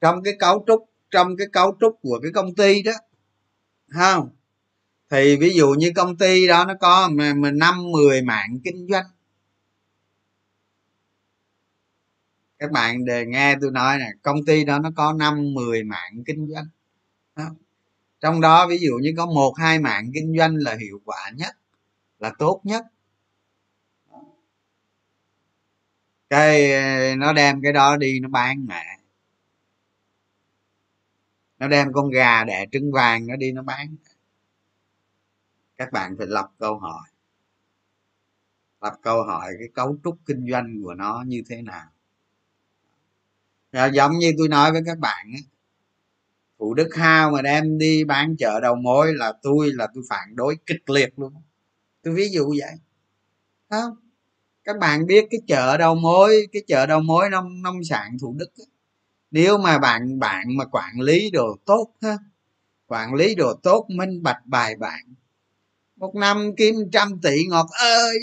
Trong cái cấu trúc, trong cái cấu trúc của cái công ty đó không thì ví dụ như công ty đó nó có năm, mười mạng kinh doanh. Các bạn đề nghe tôi nói nè, công ty đó nó có năm, mười mạng kinh doanh. Đó trong đó ví dụ như có một hai mạng kinh doanh là hiệu quả nhất là tốt nhất. Cái nó đem cái đó đi nó bán mẹ. Nó đem con gà đẻ trứng vàng nó đi nó bán các bạn phải lập câu hỏi. Lập câu hỏi cái cấu trúc kinh doanh của nó như thế nào. Rồi giống như tôi nói với các bạn ấy, thủ đức hao mà đem đi bán chợ đầu mối là tôi là tôi phản đối kịch liệt luôn. Tôi ví dụ vậy. Không? Các bạn biết cái chợ đầu mối cái chợ đầu mối nông nông sản thủ đức ấy, nếu mà bạn bạn mà quản lý đồ tốt ha quản lý đồ tốt minh bạch bài bản một năm kiếm trăm tỷ ngọt ơi!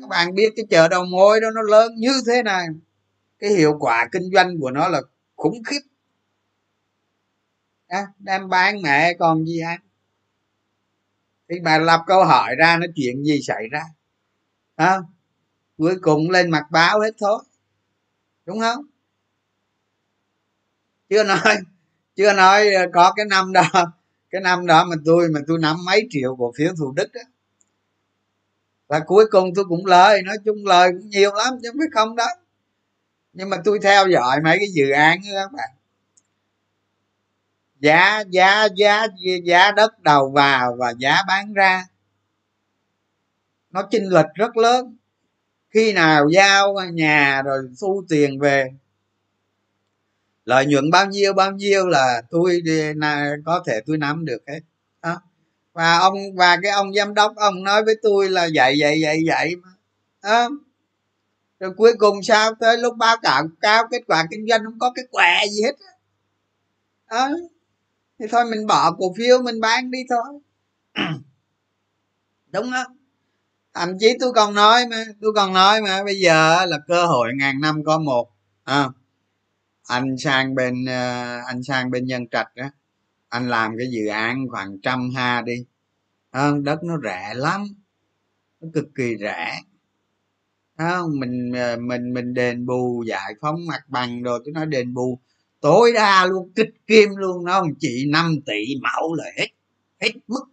Các bạn biết cái chợ đầu mối đó nó lớn như thế này. Cái hiệu quả kinh doanh của nó là khủng khiếp à, đem bán mẹ còn gì ăn thì bà lập câu hỏi ra nó chuyện gì xảy ra? À, cuối cùng lên mặt báo hết thôi đúng không? Chưa nói chưa nói có cái năm đó cái năm đó mà tôi mà tôi nắm mấy triệu cổ phiếu thủ đức á. Và cuối cùng tôi cũng lời nói chung lời cũng nhiều lắm chứ không phải không đó. Nhưng mà tôi theo dõi mấy cái dự án đó các bạn giá giá giá giá đất đầu vào và giá bán ra nó chênh lệch rất lớn khi nào giao nhà rồi thu tiền về, lợi nhuận bao nhiêu bao nhiêu là tôi là có thể tôi nắm được hết đó. và ông, và cái ông giám đốc, ông nói với tôi là vậy vậy vậy vậy mà đó. rồi cuối cùng sao tới lúc báo cáo cao kết quả kinh doanh không có cái quẹ gì hết đó thì thôi mình bỏ cổ phiếu mình bán đi thôi. [CLEARS THROAT] Đúng không thậm chí tôi còn nói mà tôi còn nói mà bây giờ là cơ hội ngàn năm có một à, anh sang bên ờ, anh sang bên nhân trạch á anh làm cái dự án khoảng trăm ha đi. Không? Đất nó rẻ lắm nó cực kỳ rẻ. Không? Mình mình mình đền bù giải phóng mặt bằng rồi tôi nói đền bù tối đa luôn, kích kim luôn, nó không chỉ 5 tỷ mẫu là hết hết mức.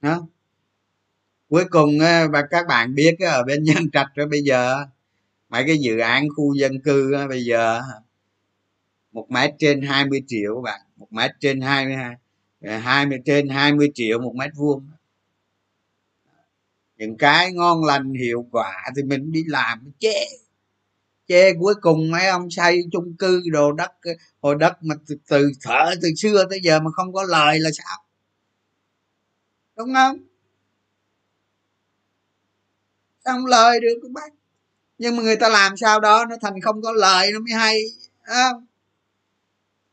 Đó. Cuối cùng ờ, và các bạn biết ở bên [LAUGHS] nhân trạch rồi bây giờ, mấy cái dự án khu dân cư bây giờ, một mét trên 20 triệu các bạn, một mét trên 22 20 ờ, trên 20 triệu một mét vuông. Những cái ngon lành hiệu quả thì mình đi làm chê chê cuối cùng mấy ông xây chung cư đồ đất hồi đất mà từ, từ thở từ xưa tới giờ mà không có lời là sao? Đúng không? Sao không lời được các bác. Nhưng mà người ta làm sao đó nó thành không có lời nó mới hay à,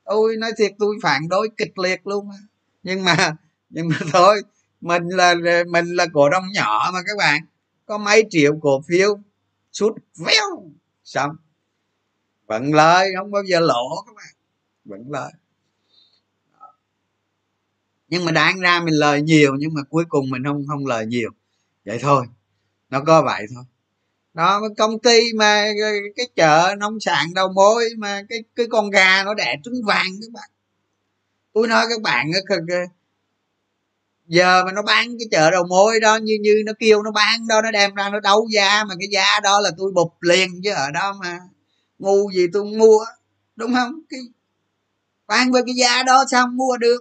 tôi nói thiệt tôi phản đối kịch liệt luôn nhưng mà nhưng mà thôi mình là mình là cổ đông nhỏ mà các bạn. Có mấy triệu cổ phiếu sút véo xong. Vẫn lời không bao giờ lỗ các bạn. Vẫn lời nhưng mà đáng ra mình lời nhiều, nhưng mà cuối cùng mình không không lời nhiều. Vậy thôi. Nó có vậy thôi. Đó công ty mà, cái chợ nông sản đầu mối mà, cái cái con gà nó đẻ trứng vàng các bạn. Tôi nói các bạn giờ mà nó bán cái chợ đầu mối đó, như như nó kêu nó bán đó, nó đem ra nó đấu giá, mà cái giá đó là tôi bụp liền chứ ở đó mà. Ngu gì tôi mua, đúng không? Cái, bán với cái giá đó sao không mua được?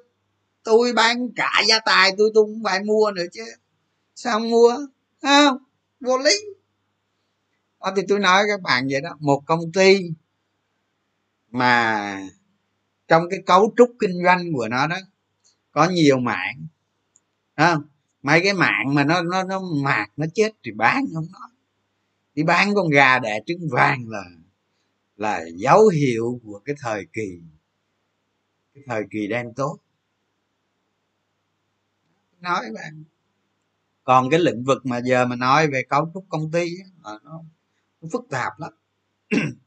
Tôi bán cả gia tài tôi tôi cũng phải mua nữa chứ. Sao không mua? Không? Vô lý. Đó, thì tôi nói các bạn vậy đó, một công ty mà trong cái cấu trúc kinh doanh của nó đó, có nhiều mạng không? Mấy cái mạng mà nó nó nó mạc nó chết thì bán không nói. Đi bán con gà đẻ trứng vàng là là dấu hiệu của cái thời kỳ cái thời kỳ đen tốt nói bạn còn cái lĩnh vực mà giờ mà nói về cấu trúc công ty đó, nó nó phức tạp lắm. [CLEARS THROAT]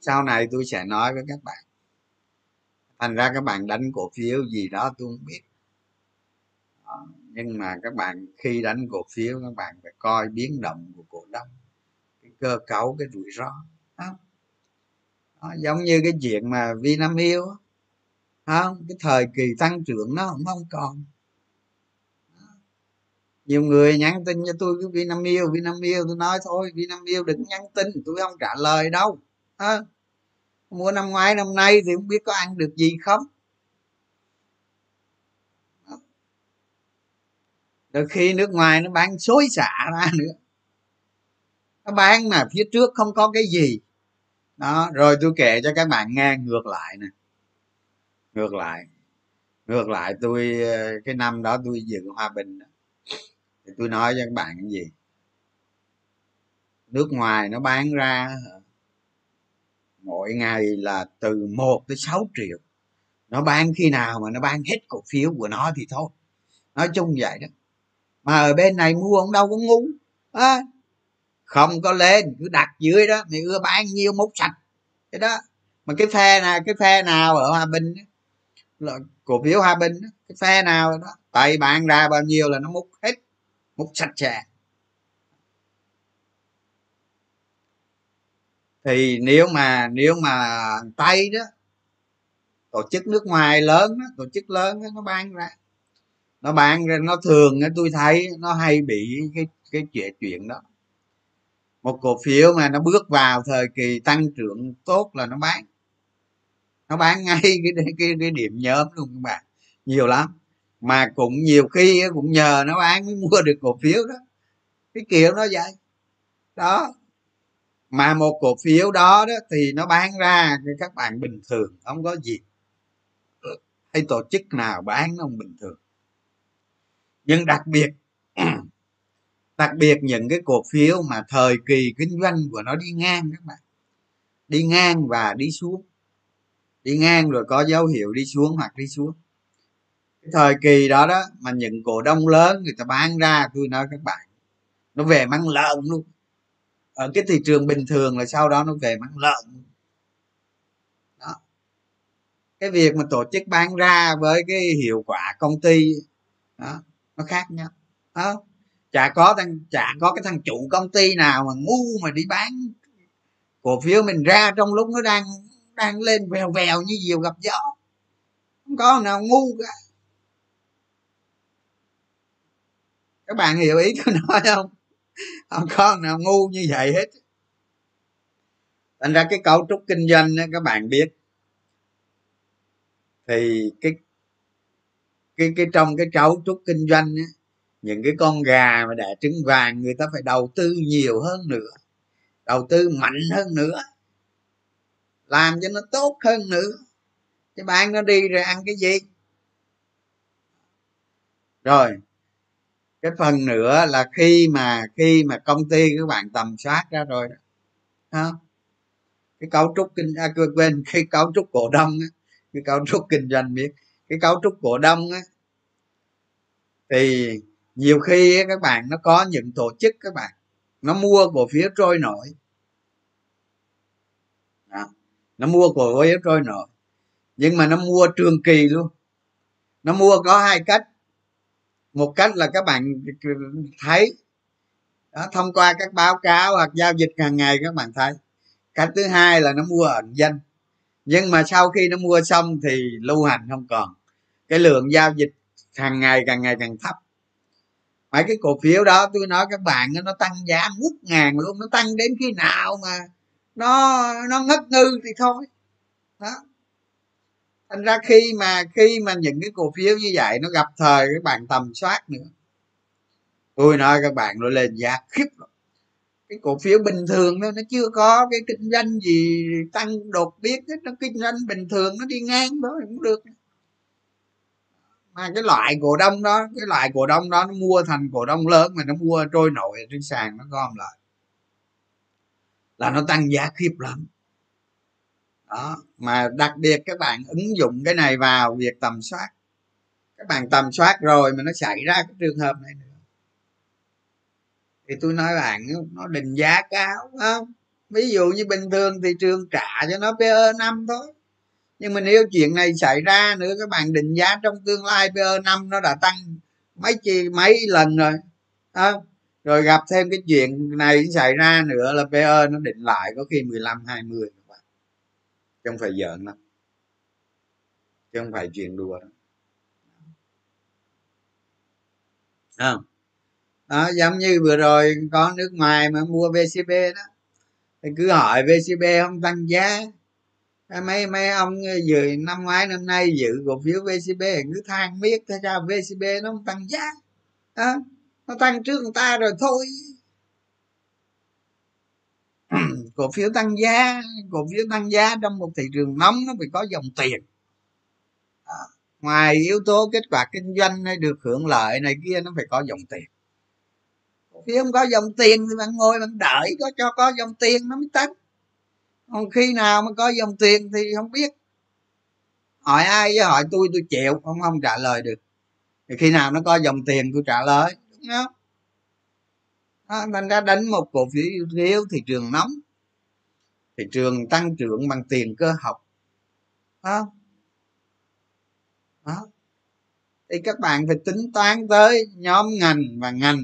Sau này tôi sẽ nói với các bạn. Thành ra các bạn đánh cổ phiếu gì đó tôi không biết nhưng mà các bạn khi đánh cổ phiếu các bạn phải coi biến động của cổ đông cái cơ cấu cái rủi ro đó. Đó, giống như cái chuyện mà vinamilk không? Cái thời kỳ tăng trưởng nó cũng không còn. Nhiều người nhắn tin cho tôi cái vinamilk vinamilk. Tôi nói thôi vinamilk đừng nhắn tin tôi không trả lời đâu. Mùa mua năm ngoái năm nay thì không biết có ăn được gì không? Rồi khi nước ngoài nó bán xối xả ra nữa. Nó bán mà phía trước không có cái gì. Đó, rồi tôi kể cho các bạn nghe ngược lại nè. Ngược lại. Ngược lại tôi ờ, cái năm đó tôi dự hòa bình đó. Thì tôi nói cho các bạn cái gì? Nước ngoài nó bán ra mỗi ngày là từ 1 tới 6 triệu. Nó bán khi nào mà nó bán hết cổ phiếu của nó thì thôi. Nói chung vậy đó mà ở bên này mua cũng đâu có ngu. À, không có lên cứ đặt dưới đó mày ưa bán nhiêu múc sạch. Cái đó. Mà cái phe nào cái phe nào ở hòa bình là cổ phiếu hòa bình cái phe nào đó tại bạn ra bao nhiêu là nó múc hết múc sạch sẽ. Thì nếu mà nếu mà tây đó tổ chức nước ngoài lớn đó, tổ chức lớn đó, nó bán ra nó bán ra nó thường tôi thấy nó hay bị cái cái chuyện chuyện đó. Một cổ phiếu mà nó bước vào thời kỳ tăng trưởng tốt là nó bán. Nó bán [LAUGHS] ngay cái cái, cái điểm nhóm luôn các bạn nhiều lắm. Mà cũng nhiều khi cũng nhờ nó bán mới [LAUGHS] mua được cổ phiếu đó. Cái kiểu nó vậy. Đó. Mà một cổ phiếu đó đó thì nó bán ra cho các bạn bình thường không có gì. Hay tổ chức nào bán nó không bình thường nhưng đặc biệt [CLEARS THROAT] đặc biệt những cái cổ phiếu mà thời kỳ kinh doanh của nó đi ngang các bạn. Đi ngang và đi xuống. Đi ngang rồi có dấu hiệu đi xuống hoặc đi xuống. Cái thời kỳ đó đó mà những cổ đông lớn người ta bán ra, tôi nói các bạn, nó về mang lợn luôn. Ở cái thị trường bình thường là sau đó nó về mang lợn đó. Cái việc mà tổ chức bán ra với cái hiệu quả công ty, đó nó khác nhau. Đó chả có thằng chả có cái thằng chủ công ty nào mà ngu mà đi bán cổ phiếu mình ra trong lúc nó đang đang lên vèo vèo như diều gặp gió. Không có nào ngu cả. Các bạn hiểu ý tôi [LAUGHS] nói không? Không có nào ngu như vậy hết. Thành ra cái cấu trúc kinh doanh đó, các bạn biết thì cái cái cái trong cái cấu trúc kinh doanh ấy, những cái con gà mà đẻ trứng vàng người ta phải đầu tư nhiều hơn nữa đầu tư mạnh hơn nữa làm cho nó tốt hơn nữa. Cái bạn nó đi rồi ăn cái gì? Rồi cái phần nữa là khi mà khi mà công ty các bạn tầm soát ra rồi đó ha cái cấu trúc kinh à, quên cái cấu trúc cổ đông á, cái cấu trúc kinh doanh biết cái cấu trúc cổ đông á thì nhiều khi các bạn nó có những tổ chức các bạn nó mua cổ phiếu trôi nổi. Đó. nó mua cổ phiếu trôi nổi nhưng mà nó mua trường kỳ luôn. Nó mua có hai cách. Một cách là các bạn thấy đó, thông qua các báo cáo hoặc giao dịch hàng ngày các bạn thấy. Cách thứ hai là nó mua ẩn danh. Nhưng mà sau khi nó mua xong thì lưu hành không còn cái lượng giao dịch hàng ngày càng ngày càng thấp. Mấy cái cổ phiếu đó tôi nói các bạn nó tăng giá ngút ngàn luôn nó tăng đến khi nào mà nó nó ngất ngư thì thôi. Đó. Thành ra khi mà khi mà những cái cổ phiếu như vậy nó gặp thời các bạn tầm soát nữa. Tôi nói các bạn nó lên giá khiếp rồi cái cổ phiếu bình thường đó nó chưa có cái kinh doanh gì tăng đột biến hết, nó kinh doanh bình thường nó đi ngang thôi cũng được mà cái loại cổ đông đó, cái loại cổ đông đó nó mua thành cổ đông lớn mà nó mua trôi nổi trên sàn nó gom lại. Là nó tăng giá khiếp lắm. Đó, mà đặc biệt các bạn ứng dụng cái này vào việc tầm soát. Các bạn tầm soát rồi mà nó xảy ra cái trường hợp này nữa. Thì tôi nói bạn, nó định giá cao không? Ví dụ như bình thường thị trường trả cho nó PE năm thôi nhưng mà nếu chuyện này xảy ra nữa các bạn định giá trong tương lai PE 5 nó đã tăng mấy chi mấy lần rồi. À, rồi gặp thêm cái chuyện này xảy ra nữa là PE nó định lại có khi 15 20 các bạn. Không phải giỡn đâu. Chứ không phải chuyện đùa đâu. À, đó, giống như vừa rồi có nước ngoài mà mua VCB đó. Thì cứ hỏi VCB không tăng giá mấy mấy ông ờ, vừa năm ngoái năm nay dự cổ phiếu VCB cứ than biết thế sao VCB nó không tăng giá? À, nó tăng trước người ta rồi thôi. [CLEARS THROAT] Cổ phiếu tăng giá cổ phiếu tăng giá trong một thị trường nóng nó phải có dòng tiền. À, ngoài yếu tố kết quả kinh doanh hay được hưởng lợi này kia nó phải có dòng tiền. Cổ phiếu không có dòng tiền thì bạn ngồi bạn đợi có cho có dòng tiền nó mới tăng còn khi nào mà có dòng tiền thì không biết. Hỏi ai với hỏi tôi tôi chịu không không trả lời được. Thì khi nào nó có dòng tiền tôi trả lời đúng không? Đó, thành ra đánh một cổ phiếu thị trường nóng thị trường tăng trưởng bằng tiền cơ học đó. đó. Thì các bạn phải tính toán tới nhóm ngành và ngành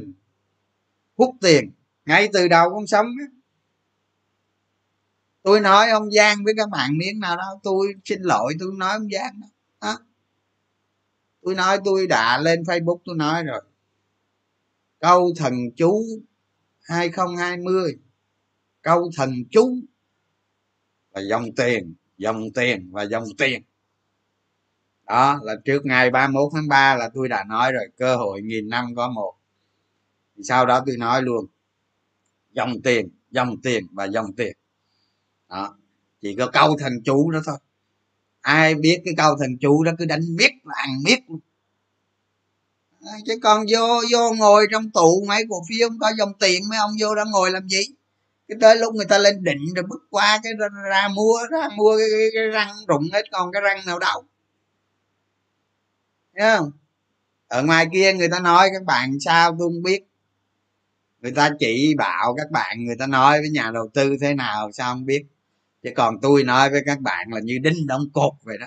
hút tiền ngay từ đầu con sống tôi nói ông giang với các bạn miếng nào đó tôi xin lỗi tôi nói ông giang đó, đó. tôi nói tôi đã lên facebook tôi nói rồi. Câu thần chú 2020 câu thần chú là dòng tiền dòng tiền và dòng tiền. Đó là trước ngày 31 tháng 3 là tôi đã nói rồi cơ hội nghìn năm có một. Sau đó tôi nói luôn dòng tiền dòng tiền và dòng tiền đó. Chỉ có câu thần chú đó thôi. Ai biết cái câu thần chú đó cứ đánh biết là ăn biết luôn. Chứ còn vô vô ngồi trong tụ mấy cổ phiếu không có dòng tiền mấy ông vô đó ngồi làm gì? Cái tới lúc người ta lên định rồi bước qua cái ra, ra mua ra mua cái, cái, cái răng rụng hết còn cái răng nào đâu thấy không? Ở ngoài kia người ta nói các bạn sao tôi không biết. Người ta chỉ bảo các bạn người ta nói với nhà đầu tư thế nào sao không biết chứ còn tôi nói với các bạn là như đinh đóng cột vậy đó.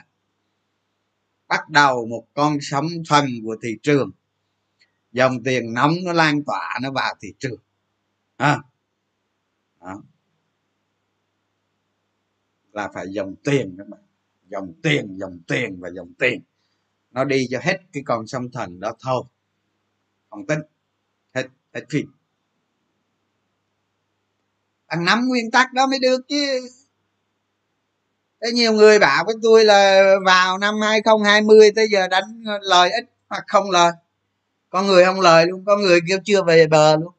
Bắt đầu một con sóng thần của thị trường. Dòng tiền nóng nó lan tỏa nó vào thị trường. À, À. là phải dòng tiền các bạn. Dòng tiền dòng tiền và dòng tiền. Nó đi cho hết cái con sông thần đó thôi. Còn tính. Hết hết phim. Ăn nắm nguyên tắc đó mới được chứ. Thế nhiều người bảo với tôi là vào năm 2020 tới giờ đánh lời ít hoặc không lời. Có người không lời luôn có người kêu chưa về bờ luôn.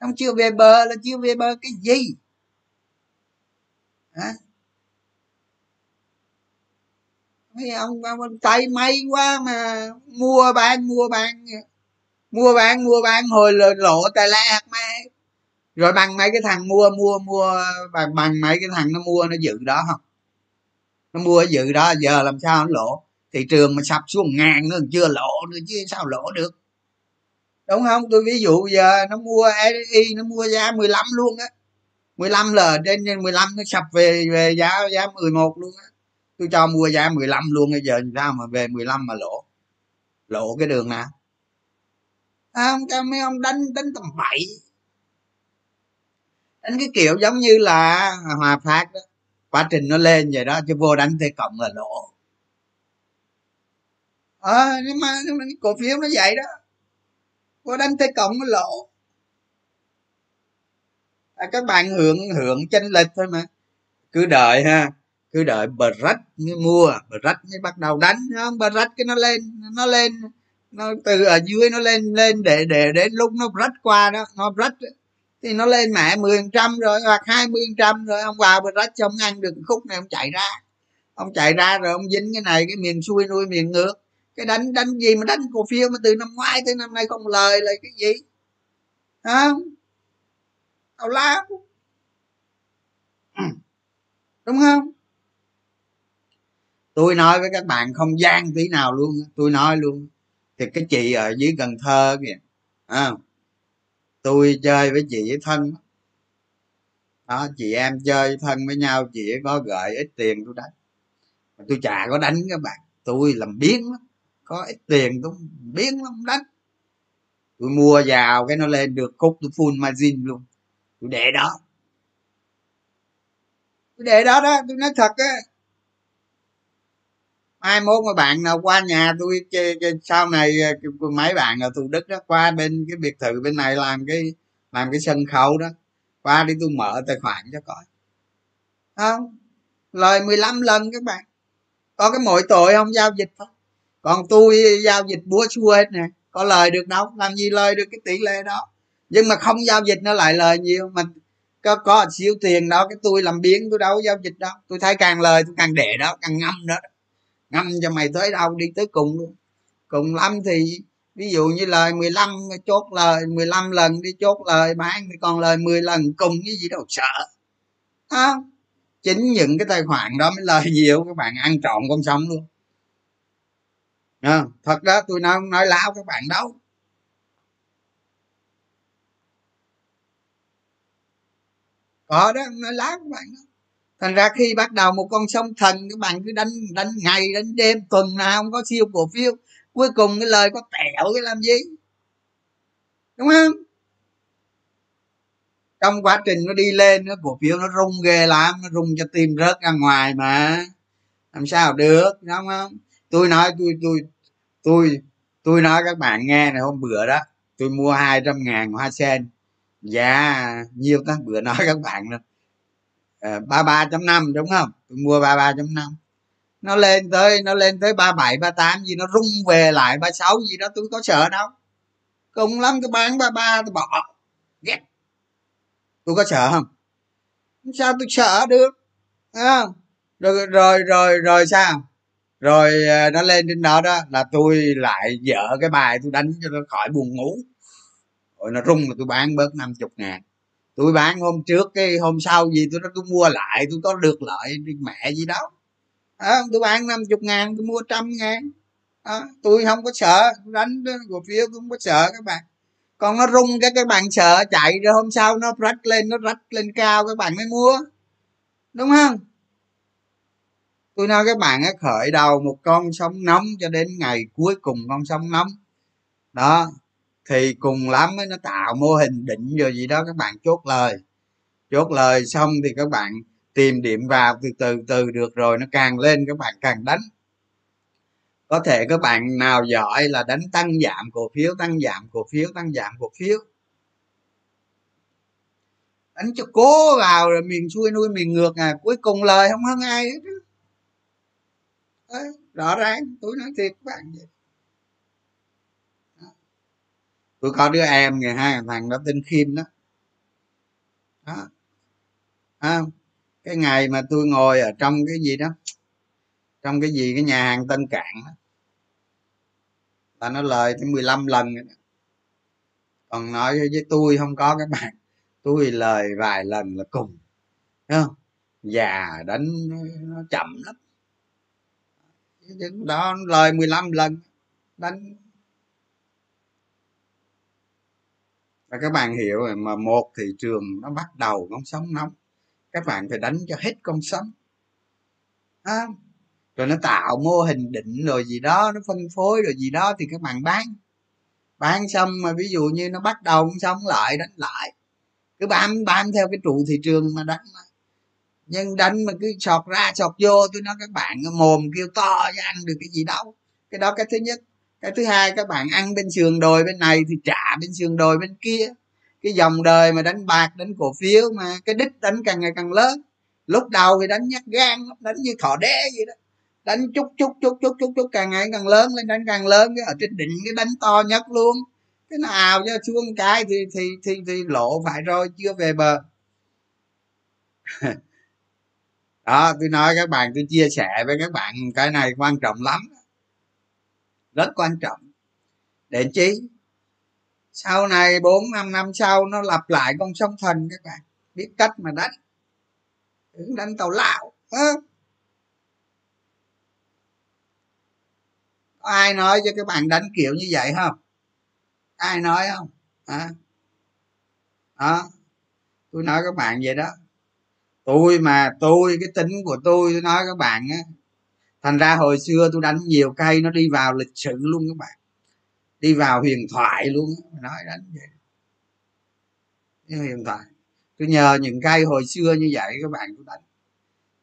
Không chưa về bờ là chưa về bờ cái gì? Hả? Mấy ông, ông tay may quá mà mua bán mua bán. Mua bán mua bán hồi lộ tài lẹ mẹ rồi bằng mấy cái thằng mua mua mua bằng bằng mấy cái thằng nó mua nó dự đó không? Nó mua dự đó giờ làm sao nó lỗ thị trường mà sập xuống ngàn nữa chưa lỗ nữa chứ sao lỗ được? Đúng không? Tôi ví dụ giờ nó mua SI nó mua giá 15 luôn á. 15 là trên 15 nó sập về về giá giá 11 luôn á. Tôi cho mua giá 15 luôn bây giờ sao mà về 15 mà lỗ lỗ cái đường nào? À, ông cho mấy ông đánh đánh tầm bậy. Đánh cái kiểu giống như là hòa phát đó quá trình nó lên vậy đó chứ vô đánh t cộng là lỗ. Ờ à, nhưng mà cổ phiếu nó vậy đó. Vô đánh t cộng nó lỗ. À, các bạn hưởng hưởng chênh lệch thôi mà. Cứ đợi ha cứ đợi bờ rách mới mua bờ rách mới bắt đầu đánh không? Bờ rách cái nó lên nó lên nó từ ở dưới nó lên lên để để đến lúc nó rách qua đó nó rách thì nó lên mẹ mười trăm rồi hoặc hai mươi trăm rồi ông vào bờ rách ông ăn được khúc này ông chạy ra. Ông chạy ra rồi ông dính cái này cái miền xuôi nuôi miền ngược. Cái đánh đánh gì mà đánh cổ phiếu mà từ năm ngoái tới năm nay không lời là cái gì? Hả? Tào lao [CLEARS THROAT] đúng không? Tôi nói với các bạn không gian tí nào luôn tôi nói luôn. Thì cái chị ở dưới cần thơ kìa à, tôi chơi với chị với thân. Đó, chị em chơi thân với nhau, chị có gợi ít tiền tôi đánh. Tôi chả có đánh các bạn, tôi làm biến lắm. Có ít tiền tôi biến lắm, đánh. Tôi mua vào cái nó lên được khúc tôi full margin luôn. Tôi để đó. Tôi để đó đó, tôi nói thật á hai mốt mà bạn nào qua nhà tôi sau này ờ, mấy bạn ở thủ đức đó, qua bên cái biệt thự bên này làm cái làm cái sân khấu đó, qua đi tôi mở tài khoản cho coi. Không, lời 15 lần các bạn. Có cái mỗi tội không? Giao dịch thôi. Còn tôi giao dịch búa xua hết nè, có lời được đâu, làm gì lời được cái tỷ lệ đó. Nhưng mà không giao dịch nó lại lời nhiều, mà có có xíu tiền đó, cái tôi làm biến tôi đâu có giao dịch đâu. Tôi thấy càng lời tôi càng để đó, càng ngâm đó ngâm cho mày tới đâu đi tới cùng luôn. Cùng lắm thì ví dụ như lời 15 chốt lời 15 lần đi chốt lời bán thì còn lời 10 lần cùng cái gì đâu sợ. Không chính những cái tài khoản đó mới lời nhiều các bạn ăn trọn con sống luôn. À, thật đó tôi nói nói láo các bạn đâu. Có đó nói láo các bạn đó thành ra khi bắt đầu một con sông thần, các bạn cứ đánh đánh ngày, đánh đêm, tuần nào không có siêu cổ phiếu. Cuối cùng cái lời có tẹo cái làm gì? Đúng không? Trong quá trình nó đi lên, nó cổ phiếu nó rung ghê lắm, nó rung cho tim rớt ra ngoài mà. Làm sao được, đúng không? Tôi nói, tôi tôi tôi tôi nói các bạn nghe này hôm bữa đó, tôi mua 200 ngàn hoa sen dạ nhiêu ta, bữa nói các bạn luôn Ờ, 33.5 đúng không? Tôi mua 33.5 nó lên tới nó lên tới 37 38 gì nó rung về lại 36 gì đó tôi có sợ đâu. Cùng lắm tôi bán 33 tôi bỏ. Ghét. Yeah. tôi có sợ không? Sao tôi sợ được. À, rồi rồi rồi rồi sao? Rồi ờ, nó lên trên đó đó là tôi lại dở cái bài tôi đánh cho nó khỏi buồn ngủ. Rồi nó rung là tôi bán bớt 50 ngàn tôi bán hôm trước cái hôm sau gì tôi nói tôi mua lại tôi có được lợi mẹ gì đó. À, tôi bán năm chục ngàn tôi mua trăm ngàn. À, tôi không có sợ đánh cổ phiếu cũng không có sợ các bạn. Còn nó rung cái các bạn sợ chạy rồi hôm sau nó rách lên nó rách lên cao các bạn mới mua. Đúng không? Tôi nói các bạn khởi đầu một con sóng nóng cho đến ngày cuối cùng con sóng nóng. Đó thì cùng lắm nó tạo mô hình định rồi gì đó các bạn chốt lời. Chốt lời xong thì các bạn tìm điểm vào từ từ từ được rồi nó càng lên các bạn càng đánh. Có thể các bạn nào giỏi là đánh tăng giảm cổ phiếu tăng giảm cổ phiếu tăng giảm cổ phiếu. Đánh cho cố vào rồi miền xuôi nuôi miền ngược à cuối cùng lời không hơn ai hết Đấy, rõ ràng tôi nói thiệt các bạn vậy tôi có đứa em ngày hai thằng đó tên khiêm đó. Đó. À, cái ngày mà tôi ngồi ở trong cái gì đó trong cái gì cái nhà hàng tân cảng đó là nó lời tới 15 lần đó. còn nói với tôi không có các bạn tôi lời vài lần là cùng. Thấy không? Già đánh nó chậm lắm. Đó lời 15 lần đánh và các bạn hiểu rồi mà một thị trường nó bắt đầu con sóng nóng. Các bạn phải đánh cho hết con sóng. À, rồi nó tạo mô hình định rồi gì đó nó phân phối rồi gì đó thì các bạn bán. Bán xong mà ví dụ như nó bắt đầu xong lại đánh lại. Cứ bám bám theo cái trụ thị trường mà đánh mà. Nhưng đánh mà cứ sọt ra sọt vô tôi nói các bạn mồm kêu to chứ ăn được cái gì đâu. Cái đó cái thứ nhất cái thứ hai, các bạn ăn bên sườn đồi bên này thì trả bên sườn đồi bên kia. Cái dòng đời mà đánh bạc, đánh cổ phiếu mà, cái đích đánh càng ngày càng lớn. Lúc đầu thì đánh nhát gan đánh như thỏ đế vậy đó. Đánh chút chút chút chút chút chút càng ngày càng lớn, lên đánh càng lớn, cái ở trên đỉnh cái đánh to nhất luôn. Cái nào cho xuống cái thì thì thì thì lộ phải rồi, chưa về bờ. [LAUGHS] Đó, tôi nói các bạn, tôi chia sẻ với các bạn cái này quan trọng lắm rất quan trọng. Để chi? Sau này bốn, năm năm sau nó lặp lại con sông thần các bạn. Biết cách mà đánh. Đừng đánh tàu lão à. có ai nói cho các bạn đánh kiểu như vậy không? Ai nói không? À. đó tôi nói các bạn vậy đó. Tôi mà, tôi, cái tính của tôi tôi nói các bạn á thành ra hồi xưa tôi đánh nhiều cây, nó đi vào lịch sử luôn các bạn. Đi vào huyền thoại luôn, nói đánh vậy. Huyền thoại. Tôi nhờ những cây hồi xưa như vậy các bạn tôi đánh.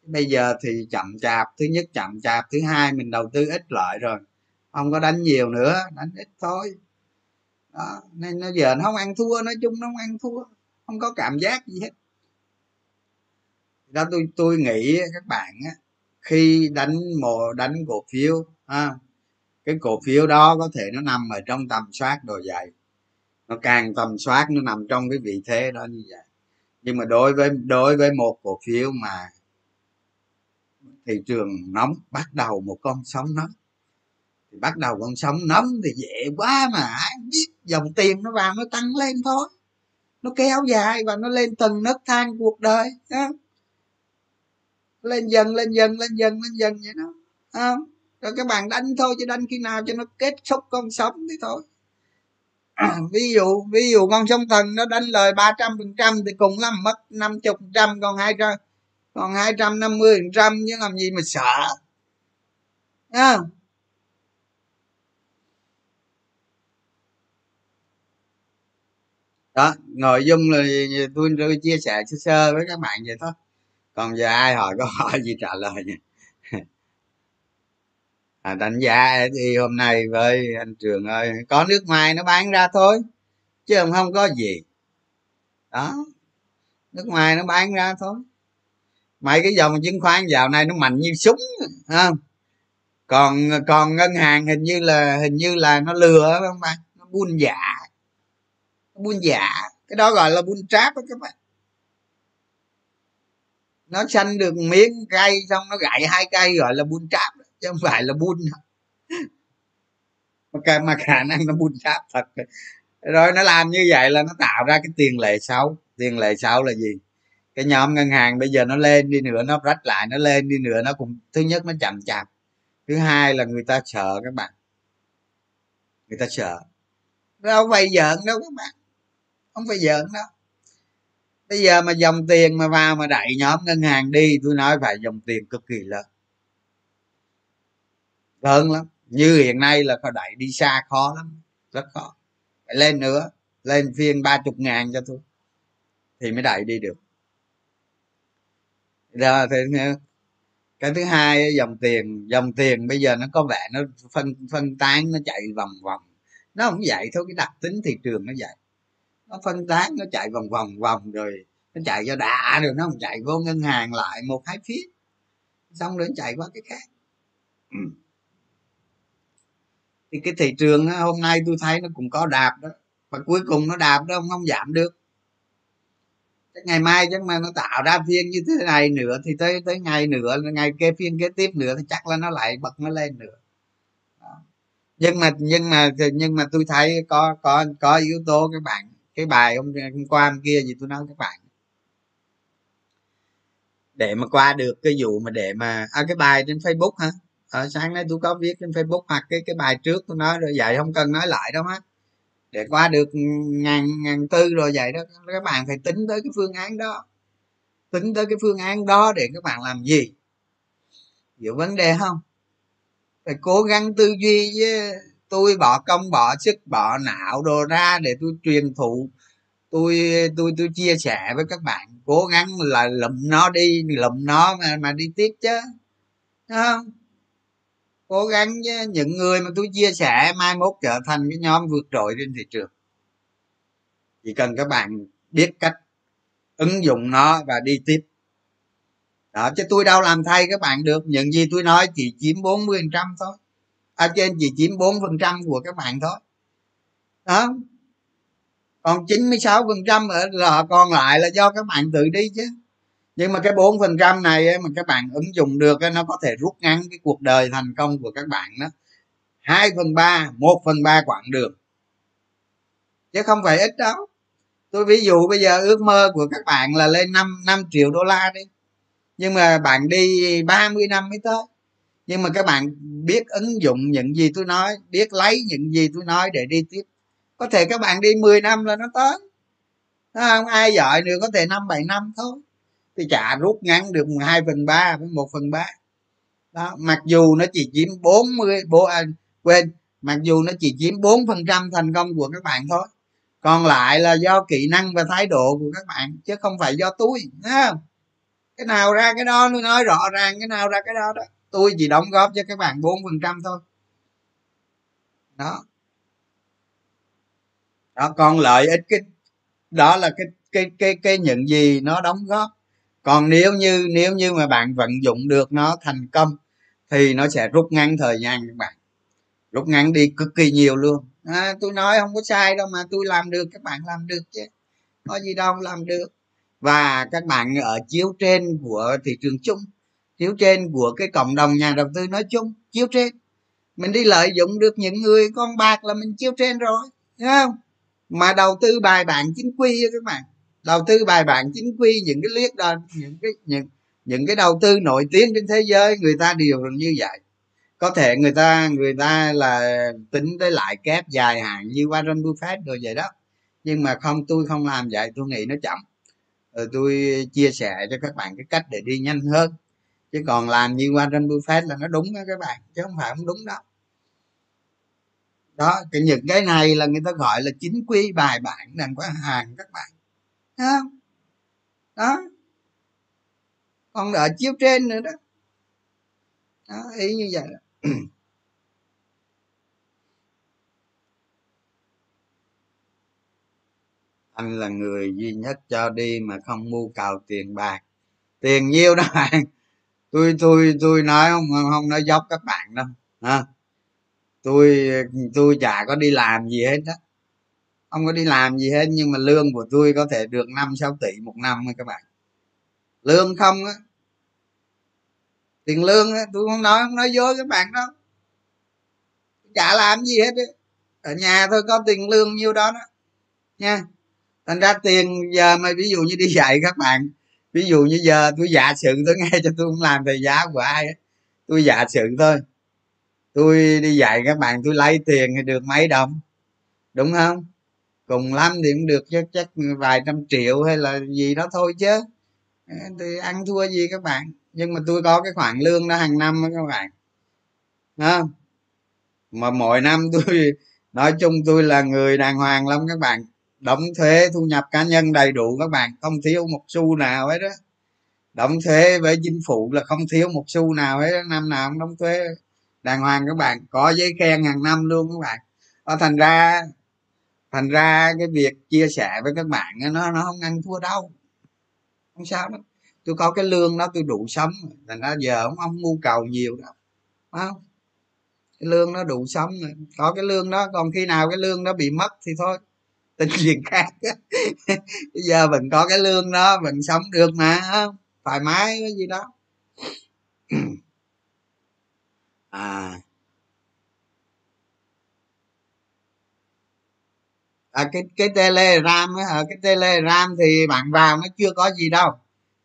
Bây giờ thì chậm chạp, thứ nhất chậm chạp, thứ hai mình đầu tư ít lợi rồi. Không có đánh nhiều nữa, đánh ít thôi. Đó, nên nó giờ nó không ăn thua, nói chung nó không ăn thua, không có cảm giác gì hết. Đó, tôi tôi nghĩ các bạn á khi đánh mồ đánh cổ phiếu ha, cái cổ phiếu đó có thể nó nằm ở trong tầm soát đồ dày nó càng tầm soát nó nằm trong cái vị thế đó như vậy. Nhưng mà đối với đối với một cổ phiếu mà thị trường nóng bắt đầu một con sóng nóng thì bắt đầu con sóng nóng thì dễ quá mà ai biết dòng tiền nó vào nó tăng lên thôi. Nó kéo dài và nó lên từng nấc thang cuộc đời lên dần lên dần lên dần lên dần vậy đó. Không? Rồi các bạn đánh thôi chứ đánh khi nào cho nó kết thúc con sống thì thôi. [CLEARS THROAT] Ví dụ ví dụ con sông thần nó đánh lời ba trăm phần trăm thì cùng lắm mất năm chục trăm còn hai trăm còn hai trăm năm mươi phần trăm chứ làm gì mà sợ. À. đó nội dung là tôi, tôi chia sẻ sơ sơ với các bạn vậy thôi còn giờ ai hỏi có [LAUGHS] hỏi gì trả lời nha à, đánh giá thì hôm nay với anh trường ơi có nước ngoài nó bán ra thôi chứ không có gì. Đó nước ngoài nó bán ra thôi. Mấy cái dòng chứng khoán dạo này nó mạnh như súng không? Còn còn ngân hàng hình như là hình như là nó lừa không bạn? Nó buôn giả. Nó buôn giả. Cái đó gọi là buôn tráp đó các bạn nó xanh được miếng cây xong nó gãy hai cây gọi là buôn tráp chứ không phải là buôn mà, mà khả năng nó buôn tráp thật. Rồi nó làm như vậy là nó tạo ra cái tiền lệ xấu. Tiền lệ xấu là gì? Cái nhóm ngân hàng bây giờ nó lên đi nữa nó rách lại nó lên đi nữa nó cũng thứ nhất nó chậm chạp. Thứ hai là người ta sợ các bạn. Người ta sợ. Đâu phải giỡn đâu các bạn. Không phải giỡn đâu bây giờ mà dòng tiền mà vào mà đẩy nhóm ngân hàng đi, tôi nói phải dòng tiền cực kỳ lớn. Lớn lắm. Như hiện nay là có đẩy đi xa khó lắm. Rất khó. Phải lên nữa. Lên phiên ba chục ngàn cho tôi. Thì mới đẩy đi được. Rồi thì cái thứ hai dòng tiền. Dòng tiền bây giờ nó có vẻ nó phân phân tán, nó chạy vòng vòng. Nó không vậy thôi, cái đặc tính thị trường nó vậy nó phân tán nó chạy vòng vòng vòng rồi nó chạy cho đã rồi nó không chạy vô ngân hàng lại một hai phía. Xong rồi nó chạy qua cái khác. Ừ. thì cái thị trường hôm nay tôi thấy nó cũng có đạp đó. Và cuối cùng nó đạp đó không, không giảm được. Ngày mai chắc mà nó tạo ra phiên như thế này nữa thì tới tới ngày nữa ngày kế phiên kế tiếp nữa thì chắc là nó lại bật nó lên nữa. Đó. nhưng mà nhưng mà nhưng mà tôi thấy có có có yếu tố các bạn cái bài hôm, hôm qua hôm kia gì tôi nói các bạn để mà qua được cái vụ mà để mà à, cái bài trên facebook hả? Ở sáng nay tôi có viết trên facebook hoặc cái cái bài trước tôi nói rồi vậy không cần nói lại đâu hết để qua được ngàn ngàn tư rồi vậy đó các bạn phải tính tới cái phương án đó. Tính tới cái phương án đó để các bạn làm gì? Hiểu vấn đề không? Phải cố gắng tư duy với tôi bỏ công, bỏ sức, bỏ não đồ ra để tôi truyền thụ. Tôi tôi tôi chia sẻ với các bạn. Cố gắng là lụm nó đi, lụm nó mà mà đi tiếp chứ. Đúng không? Cố gắng với những người mà tôi chia sẻ mai mốt trở thành cái nhóm vượt trội trên thị trường. Chỉ cần các bạn biết cách ứng dụng nó và đi tiếp. Đó, chứ tôi đâu làm thay các bạn được. Những gì tôi nói chỉ chiếm 40% thôi ở à, trên chỉ chiếm 4 phần trăm của các bạn thôi đó. Còn 96 phần trăm là còn lại là do các bạn tự đi chứ. Nhưng mà cái 4 phần trăm này mà các bạn ứng dụng được nó có thể rút ngắn cái cuộc đời thành công của các bạn đó. 2 phần ba một phần 3 quãng đường chứ không phải ít đâu. Tôi ví dụ bây giờ ước mơ của các bạn là lên năm năm triệu đô la đi. Nhưng mà bạn đi 30 năm mới tới nhưng mà các bạn biết ứng dụng những gì tôi nói biết lấy những gì tôi nói để đi tiếp. Có thể các bạn đi 10 năm là nó tới. Không? Ai giỏi nữa có thể năm bảy năm thôi. Thì chả rút ngắn được hai phần ba với một phần ba. Đó mặc dù nó chỉ chiếm 40 bố à, quên mặc dù nó chỉ chiếm bốn phần trăm thành công của các bạn thôi. Còn lại là do kỹ năng và thái độ của các bạn chứ không phải do tôi không? cái nào ra cái đó tôi nói rõ ràng cái nào ra cái đó đó tôi chỉ đóng góp cho các bạn bốn phần trăm thôi. Đó. Đó còn lợi ích cái đó là cái cái cái cái những gì nó đóng góp. Còn nếu như nếu như mà bạn vận dụng được nó thành công thì nó sẽ rút ngắn thời gian các bạn. Rút ngắn đi cực kỳ nhiều luôn. À, tôi nói không có sai đâu mà tôi làm được các bạn làm được chứ. Có gì đâu làm được. Và các bạn ở chiếu trên của thị trường chung chiếu trên của cái cộng đồng nhà đầu tư nói chung, chiếu trên. Mình đi lợi dụng được những người con bạc là mình chiếu trên rồi, thấy không? Mà đầu tư bài bản chính quy các bạn. Đầu tư bài bản chính quy, những cái liếc đó, những cái, những những cái đầu tư nổi tiếng trên thế giới, người ta đều như vậy. Có thể người ta người ta là tính tới lại kép dài hạn như Warren Buffett rồi vậy đó. Nhưng mà không, tôi không làm vậy, tôi nghĩ nó chậm. Rồi tôi chia sẻ cho các bạn cái cách để đi nhanh hơn chứ còn làm như Warren Buffett là nó đúng đó các bạn chứ không phải không đúng đâu đó cái những cái này là người ta gọi là chính quy bài bản đừng có hàng các bạn. Thấy không? Đó. Còn ở chiếu trên nữa đó, đó ý như vậy đó. [CLEARS THROAT] anh là người duy nhất cho đi mà không mưu cầu tiền bạc. Tiền nhiêu đó bạn? Tôi tôi tôi nói không không nói dốc các bạn đâu, ha. Tôi tôi chả có đi làm gì hết đó không có đi làm gì hết, nhưng mà lương của tôi có thể được năm, sáu tỷ một năm các bạn. Lương không á. Tiền lương á, tôi không nói không nói dối các bạn đâu. Chả làm gì hết á. Ở nhà thôi có tiền lương nhiêu đó đó, nha. Thành ra tiền giờ mà ví dụ như đi dạy các bạn ví dụ như giờ tôi giả sử tôi nghe cho tôi không làm thầy giáo của ai ấy. tôi giả sử thôi. Tôi đi dạy các bạn, tôi lấy tiền thì được mấy đồng, đúng không? Cùng lắm thì cũng được chắc chắc vài trăm triệu hay là gì đó thôi chứ. Ờ, thì ăn thua gì các bạn? Nhưng mà tôi có cái khoản lương đó hàng năm đó các bạn. Không mà mỗi năm tôi, nói chung tôi là người đàng hoàng lắm các bạn đóng thuế thu nhập cá nhân đầy đủ các bạn không thiếu một xu nào hết đó đóng thuế với chính phủ là không thiếu một xu nào hết đó. năm nào cũng đóng thuế. Đàng hoàng các bạn có giấy khen hàng năm luôn các bạn. Đó, thành ra thành ra cái việc chia sẻ với các bạn nó nó không ăn thua đâu. Không sao đâu tôi có cái lương đó tôi đủ sống thành ra giờ không ông nhu cầu nhiều đâu. Không? Cái lương nó đủ sống có cái lương đó còn khi nào cái lương đó bị mất thì thôi tính chuyện khác bây giờ vẫn có cái lương đó vẫn sống được mà không thoải mái cái gì đó. [CLEARS THROAT] À. À, cái cái telegram á cái telegram thì bạn vào nó chưa có gì đâu.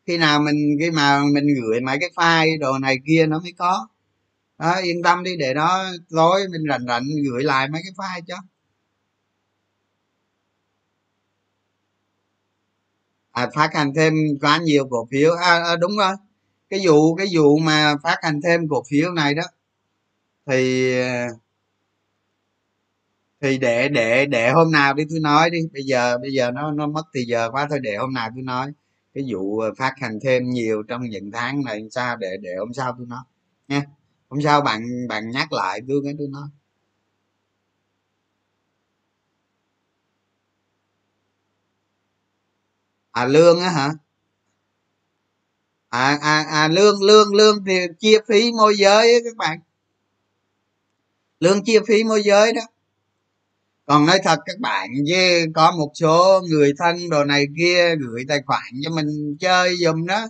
Khi nào mình khi mà mình gửi mấy cái file đồ này kia nó mới có. Đó, yên tâm đi để đó tối mình rảnh rảnh gửi lại mấy cái file cho. À, phát hành thêm quá nhiều cổ phiếu. À, à, đúng rồi. Cái vụ cái vụ mà phát hành thêm cổ phiếu này đó thì thì để để để hôm nào đi tôi nói đi. Bây giờ bây giờ nó nó mất thì giờ quá thôi để hôm nào tôi nói. Cái vụ phát hành thêm nhiều trong những tháng này sao để để hôm sau tôi nói nha. Hôm sau bạn bạn nhắc lại tôi cái tôi nói. À lương á hả? À à à lương lương lương thì chia phí môi giới á các bạn. Lương chia phí môi giới đó. Còn nói thật các bạn, chứ có một số người thân đồ này kia gửi tài khoản cho mình chơi dùm đó.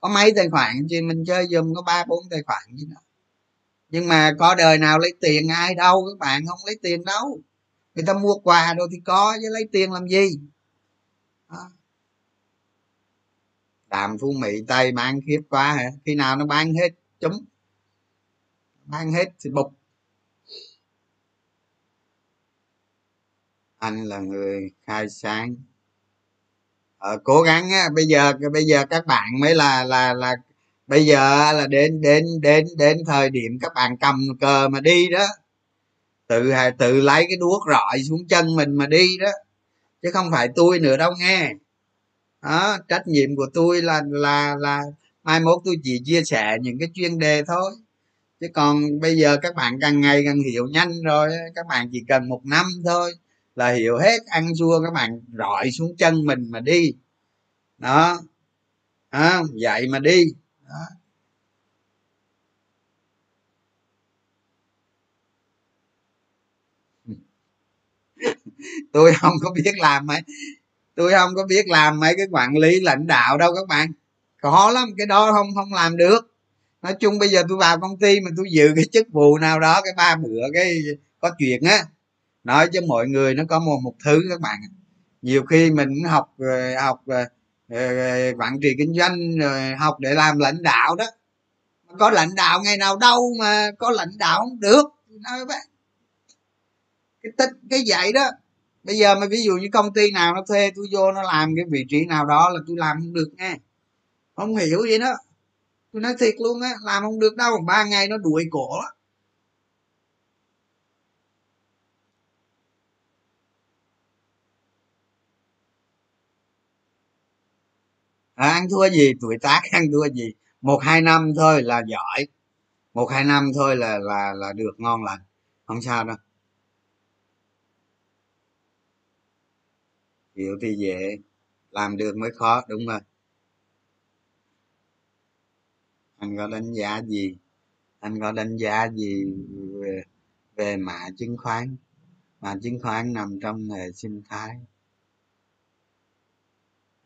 Có mấy tài khoản chứ mình chơi dùm có ba, bốn tài khoản gì đó. Nhưng mà có đời nào lấy tiền ai đâu các bạn, không lấy tiền đâu. Người ta mua quà rồi thì có, chứ lấy tiền làm gì đó tạm phú mỹ tây bán khiếp quá hả? Khi nào nó bán hết? Chúng bán hết thì bục. Anh là người khai sáng. Ờ, cố gắng á bây giờ bây giờ các bạn mới là là là bây giờ là đến đến đến đến thời điểm các bạn cầm cờ mà đi đó. Tự tự lấy cái đuốc rọi xuống chân mình mà đi đó. Chứ không phải tôi nữa đâu nghe đó trách nhiệm của tôi là là là mai mốt tôi chỉ chia sẻ những cái chuyên đề thôi. Chứ còn bây giờ các bạn càng ngày càng hiểu nhanh rồi các bạn chỉ cần một năm thôi là hiểu hết ăn chua các bạn rọi xuống chân mình mà đi. Đó à, vậy mà đi. Đó. [LAUGHS] tôi không có biết làm ấy tôi không có biết làm mấy cái quản lý lãnh đạo đâu các bạn. Khó lắm, cái đó không không làm được. Nói chung bây giờ tôi vào công ty mà tôi giữ cái chức vụ nào đó, cái ba bữa cái có chuyện á. Nói cho mọi người nó có một một thứ các bạn nhiều khi mình học ờ, học ờ, ờ, quản trị kinh doanh rồi học để làm lãnh đạo đó. Có lãnh đạo ngày nào đâu mà có lãnh đạo không được nói bạn cái tích, cái vậy đó bây giờ mà ví dụ như công ty nào nó thuê tôi vô nó làm cái vị trí nào đó là tôi làm không được nghe không hiểu gì đó. Tôi nói thiệt luôn á làm không được đâu ba ngày nó đuổi cổ à, ăn thua gì tuổi tác [LAUGHS] ăn thua gì? Một hai năm thôi là giỏi. Một hai năm thôi là là là được ngon lành. Không sao đâu. Hiểu thì dễ làm được mới khó đúng rồi anh có đánh giá gì? Anh có đánh giá gì về, về mã chứng khoán? Mã chứng khoán nằm trong hệ sinh thái.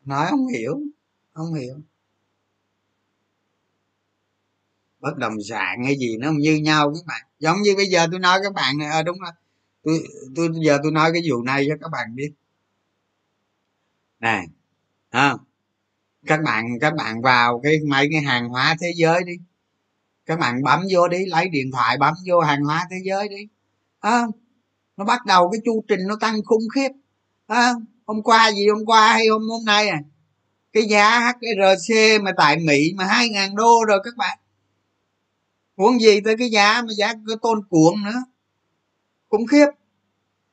Nói không hiểu không hiểu. Bất động sản hay gì nó như nhau các bạn. Giống như bây giờ tôi nói các bạn này à, đúng rồi. Tôi tôi giờ tôi nói cái vụ này cho các bạn biết này ha các bạn các bạn vào cái mấy cái hàng hóa thế giới đi. Các bạn bấm vô đi lấy điện thoại bấm vô hàng hóa thế giới đi. À, nó bắt đầu cái chu trình nó tăng khủng khiếp. À, hôm qua gì hôm qua hay hôm hôm nay à? Cái giá HRC mà tại Mỹ mà hai ngàn đô rồi các bạn. Huống gì tới cái giá mà giá cái tôn cuộn nữa. Khủng khiếp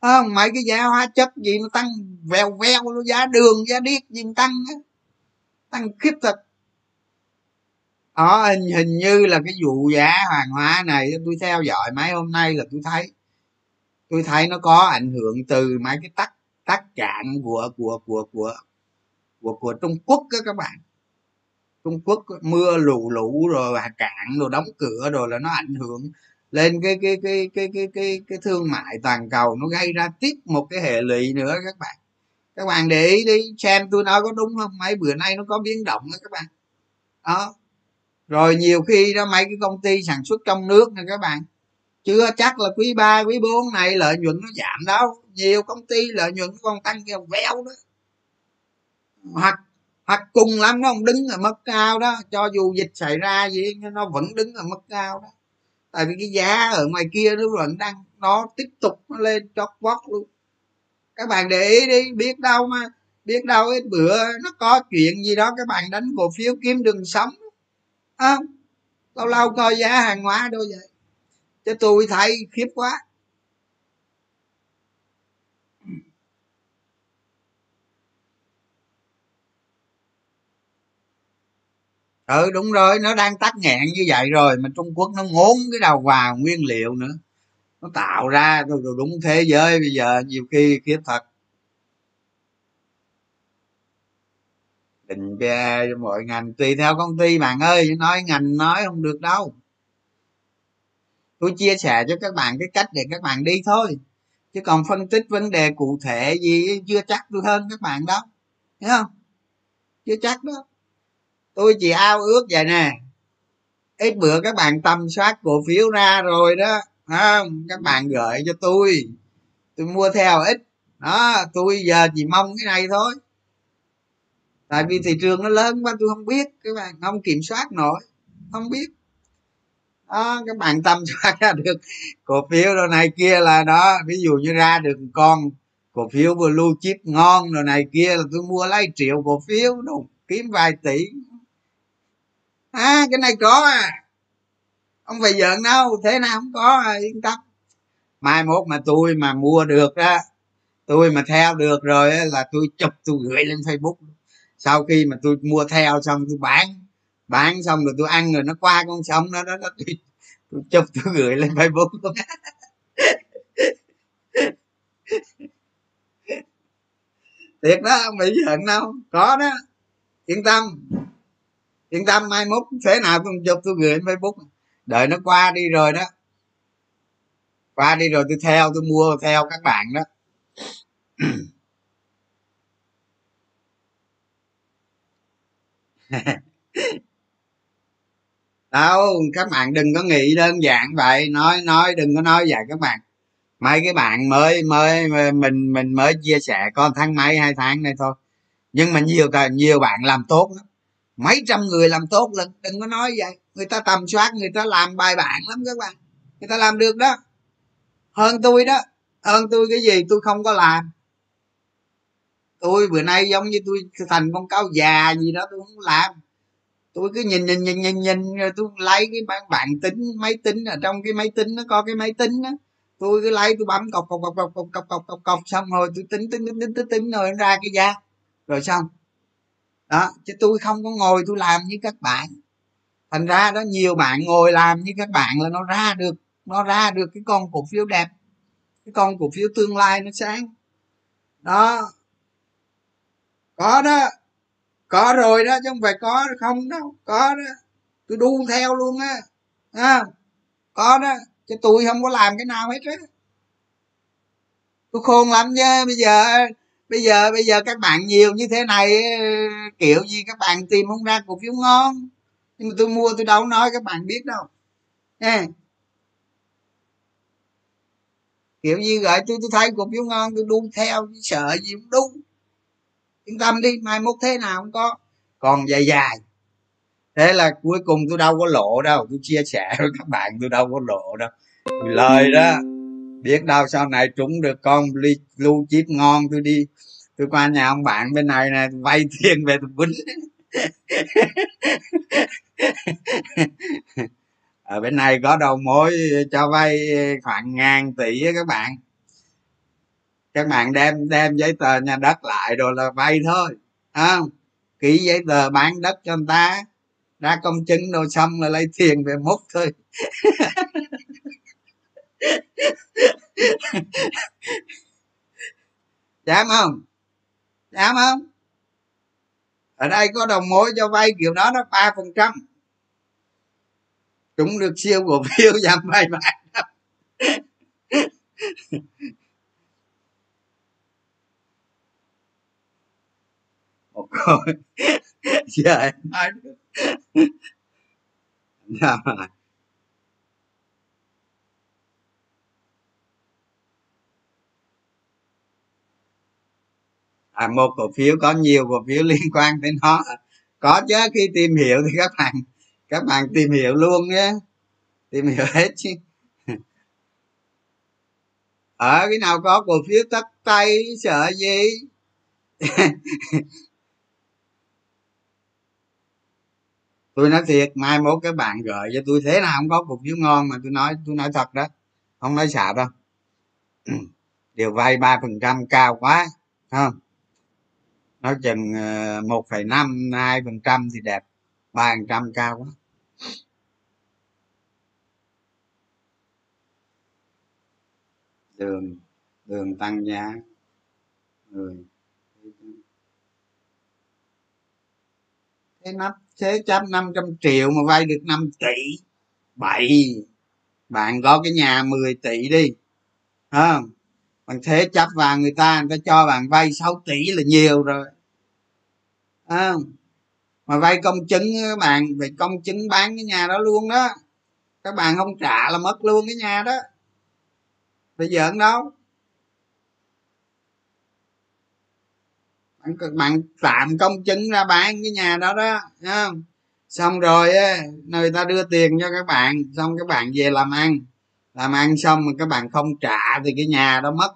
không mấy cái giá hóa chất gì nó tăng vèo vèo nó giá đường giá điếc gì tăng á. Tăng khiếp thật. Đó hình, hình như là cái vụ giá hàng hóa này tôi theo dõi mấy hôm nay là tôi thấy tôi thấy nó có ảnh hưởng từ mấy cái tắc tắc cạn của của của của của của trung quốc đó các bạn. Trung quốc mưa lũ lũ rồi cạn rồi đóng cửa rồi là nó ảnh hưởng lên cái cái cái cái cái cái cái thương mại toàn cầu nó gây ra tiếp một cái hệ lụy nữa các bạn. Các bạn để ý đi xem tôi nói có đúng không? Mấy bữa nay nó có biến động đó các bạn. Đó. Rồi nhiều khi đó mấy cái công ty sản xuất trong nước nè các bạn. Chưa chắc là quý 3, quý 4 này lợi nhuận nó giảm đâu. Nhiều công ty lợi nhuận còn tăng kêu véo đó. Hoặc hoặc cùng lắm nó không đứng ở mức cao đó. Cho dù dịch xảy ra gì nó vẫn đứng ở mức cao đó tại vì cái giá ở ngoài kia nó vẫn đang nó tiếp tục nó lên chót vót luôn. Các bạn để ý đi biết đâu mà biết đâu ít bữa nó có chuyện gì đó các bạn đánh cổ phiếu kiếm đường sống. À, lâu lâu coi giá hàng hóa đâu vậy? Chứ tôi thấy khiếp quá. Ừ đúng rồi, nó đang tắc nghẹn như vậy rồi mà trung quốc nó ngốn cái đầu vào nguyên liệu nữa. Nó tạo ra rồi đúng thế giới bây giờ, nhiều khi khiếp thật. Định ra cho mọi ngành, tùy theo công ty bạn ơi, nói ngành nói không được đâu. Tôi chia sẻ cho các bạn cái cách để các bạn đi thôi. Chứ còn phân tích vấn đề cụ thể gì chưa chắc tôi hơn các bạn đâu. Thấy không? Chưa chắc đó tôi chỉ ao ước vậy nè. Ít bữa các bạn tầm soát cổ phiếu ra rồi đó không? Các bạn gửi cho tôi. Tôi mua theo ít. Đó, tôi giờ chỉ mong cái này thôi. Tại vì thị trường nó lớn quá, tôi không biết. Các bạn không kiểm soát nổi. Không biết. Đó, các bạn tâm [LAUGHS] soát ra được cổ phiếu đồ này kia là đó. Ví dụ như ra được con cổ phiếu blue chip ngon đồ này kia là tôi mua lấy triệu cổ phiếu, đúng, kiếm vài tỷ à cái này có à. Không phải giận đâu thế nào không có à, yên tâm. Mai mốt mà tôi mà mua được á tôi mà theo được rồi á, là tôi chụp tôi gửi lên facebook. Sau khi mà tôi mua theo xong tôi bán bán xong rồi tôi ăn rồi nó qua con sông đó đó, đó tôi, tôi chụp tôi gửi lên facebook. Luôn [LAUGHS] thiệt đó không bị giận đâu có đó yên tâm yên tâm mai mốt thế nào, tôi chụp tôi gửi lên facebook đợi nó qua đi rồi đó. Qua đi rồi tôi theo, tôi mua theo các bạn đó. [LAUGHS] Đâu, các bạn đừng có nghĩ đơn giản vậy. Nói nói, đừng có nói vậy các bạn. Mấy cái bạn mới mới mình mình mới chia sẻ con tháng mấy hai tháng này thôi. Nhưng mà nhiều nhiều bạn làm tốt lắm mấy trăm người làm tốt lần đừng có nói vậy. Người ta tầm soát người ta làm bài bản lắm các bạn. Người ta làm được đó. Hơn tôi đó. Hơn tôi cái gì? Tôi không có làm. Tôi bữa nay giống như tôi thành con cáo già gì đó tôi không làm. Tôi cứ nhìn nhìn nhìn nhìn nhìn rồi tôi lấy cái bản bản tính máy tính ở trong cái máy tính nó có cái máy tính đó tôi cứ lấy tôi bấm cọc cọc cọc cọc cọc cọc cọc cọc, xong rồi tôi tính tính tính tính tính, tính rồi ra cái giá. Rồi xong đó chứ tôi không có ngồi tôi làm như các bạn. Thành ra đó nhiều bạn ngồi làm như các bạn là nó ra được nó ra được cái con cổ phiếu đẹp cái con cổ phiếu tương lai nó sáng. Đó. Có đó. Có rồi đó chứ không phải có không đâu. Có đó. Tôi đu theo luôn á. À, có đó. Chứ tôi không có làm cái nào hết á. Tôi khôn lắm chứ bây giờ bây giờ bây giờ các bạn nhiều như thế này kiểu gì các bạn tìm không ra cổ phiếu ngon. Nhưng mà tôi mua, tôi đâu nói các bạn biết đâu. Nha kiểu gì vậy, tôi tôi thấy cổ phiếu ngon, tôi đu theo sợ gì cũng đu. Yên tâm đi, mai mốt thế nào không có. Còn dài dài. Thế là cuối cùng tôi đâu có lộ đâu. Tôi chia sẻ [LAUGHS] với các bạn, tôi đâu có lộ đâu. Tôi lời đó, biết đâu sau này trúng được con blue chip ngon, tôi đi tôi qua nhà ông bạn bên này nè vay tiền về tôi quýnh. Ở bên này có đầu mối cho vay khoảng ngàn tỷ các bạn. Các bạn đem đem giấy tờ nhà đất lại rồi là vay thôi không? Ký giấy tờ bán đất cho người ta, ra công chứng rồi xong là lấy tiền về múc thôi. [LAUGHS] Dám không? Dám không? Ở đây có đồng mối cho vay kiểu đó nó ba phần trăm. Chúng được siêu cổ phiếu [LAUGHS] giảm vay ba [LAUGHS] một câu [LAUGHS] giờ em. Nói sao rồi à, một cổ phiếu có nhiều cổ phiếu [LAUGHS] liên quan tới nó. Có chứ khi tìm hiểu thì các bạn các bạn tìm hiểu luôn nhé. Tìm hiểu hết chứ. [LAUGHS] Ở cái nào có cổ phiếu tất tay sợ gì? [LAUGHS] Tôi nói thiệt mai mốt các bạn gửi cho tôi thế nào không có cổ phiếu ngon mà tôi nói tôi nói thật đó. Không nói xạo đâu. [CLEARS THROAT] Điều vay ba phần trăm cao quá không? Nó chừng ờ, một phẩy năm, hai phần trăm thì đẹp, ba phần trăm cao quá. Đường đường tăng giá. Người thế nắp, thế chấp 500 triệu mà vay được 5 tỷ. Bậy! Bạn có cái nhà 10 tỷ đi không? Bằng thế chấp vào người ta người ta cho bạn vay 6 tỷ là nhiều rồi à, mà vay công chứng các bạn phải công chứng bán cái nhà đó luôn đó. Các bạn không trả là mất luôn cái nhà đó. Bây giờ đâu? Bạn, bạn tạm công chứng ra bán cái nhà đó đó không? xong rồi người ta đưa tiền cho các bạn xong các bạn về làm ăn. Làm ăn xong mà các bạn không trả thì cái nhà đó mất.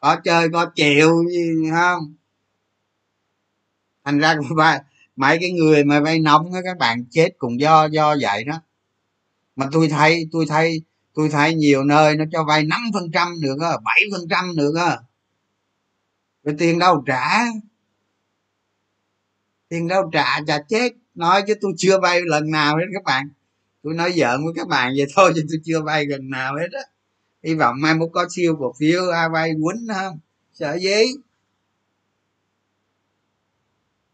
Có chơi có chịu gì không? Thành ra mấy cái người mà vay nóng đó các bạn chết cùng do do vậy đó. Mà tôi thấy tôi thấy tôi thấy nhiều nơi nó cho vay năm phần trăm được á, bảy phần trăm được rồi tiền đâu trả? Tiền đâu trả? Chả chết. Nói chứ tôi chưa vay lần nào hết các bạn. Tôi nói giỡn với các bạn vậy thôi, chứ tôi chưa vay lần nào hết á. Hy vọng mai mốt có siêu cổ phiếu à, ai vay quýnh không? Sợ gì?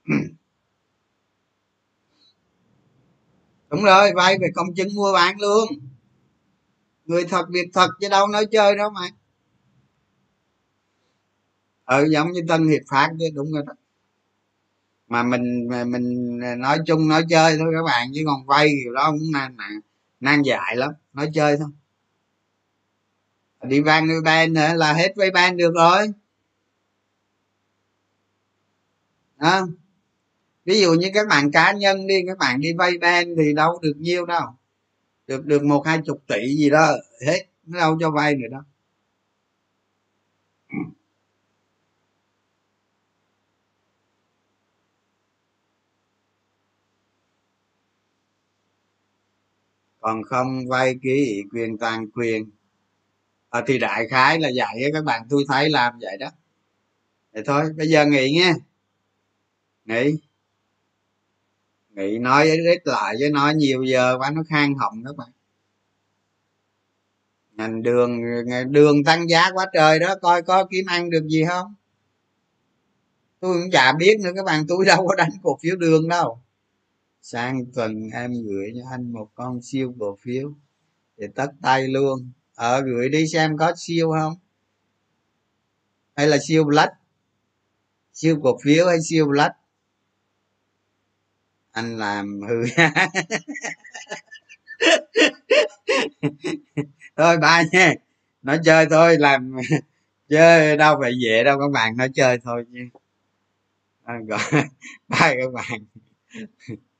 [CLEARS THROAT] đúng rồi vay về công chứng mua bán luôn. Người thật việc thật chứ đâu nói chơi đâu mà. Ừ giống như tân hiệp phát chứ, đúng rồi đó. Mà mình mình nói chung nói chơi thôi các bạn, chứ còn vay kiểu đó cũng nan nan dại lắm, nói chơi thôi. Đi van đi ban nữa là hết vay ban được rồi. Đó ví dụ như các bạn cá nhân đi các bạn đi vay ben thì đâu được nhiêu đâu. Được được một hai chục tỷ gì đó hết đâu cho vay nữa đâu. Còn không vay ký quyền toàn quyền. À, thì đại khái là vậy các bạn tôi thấy làm vậy đó. Vậy thôi bây giờ nghỉ nghe, nghỉ nghĩ nói ít lại với nói nhiều giờ quá, nó khang họng các bạn ngành đường đường tăng giá quá trời đó, coi có kiếm ăn được gì không? Tôi cũng chả biết nữa, các bạn, tôi đâu có đánh cổ phiếu đường đâu. Sang tuần em gửi cho anh một con siêu cổ phiếu để tất tay luôn. Ở gửi đi xem có siêu không. Hay là siêu lách? siêu cổ phiếu hay siêu lách? Anh làm hư. [LAUGHS] Thôi ba nha. Nói chơi thôi làm [LAUGHS] chơi đâu phải dễ đâu các bạn nói chơi thôi chứ à, gọi bye các bạn. [LAUGHS]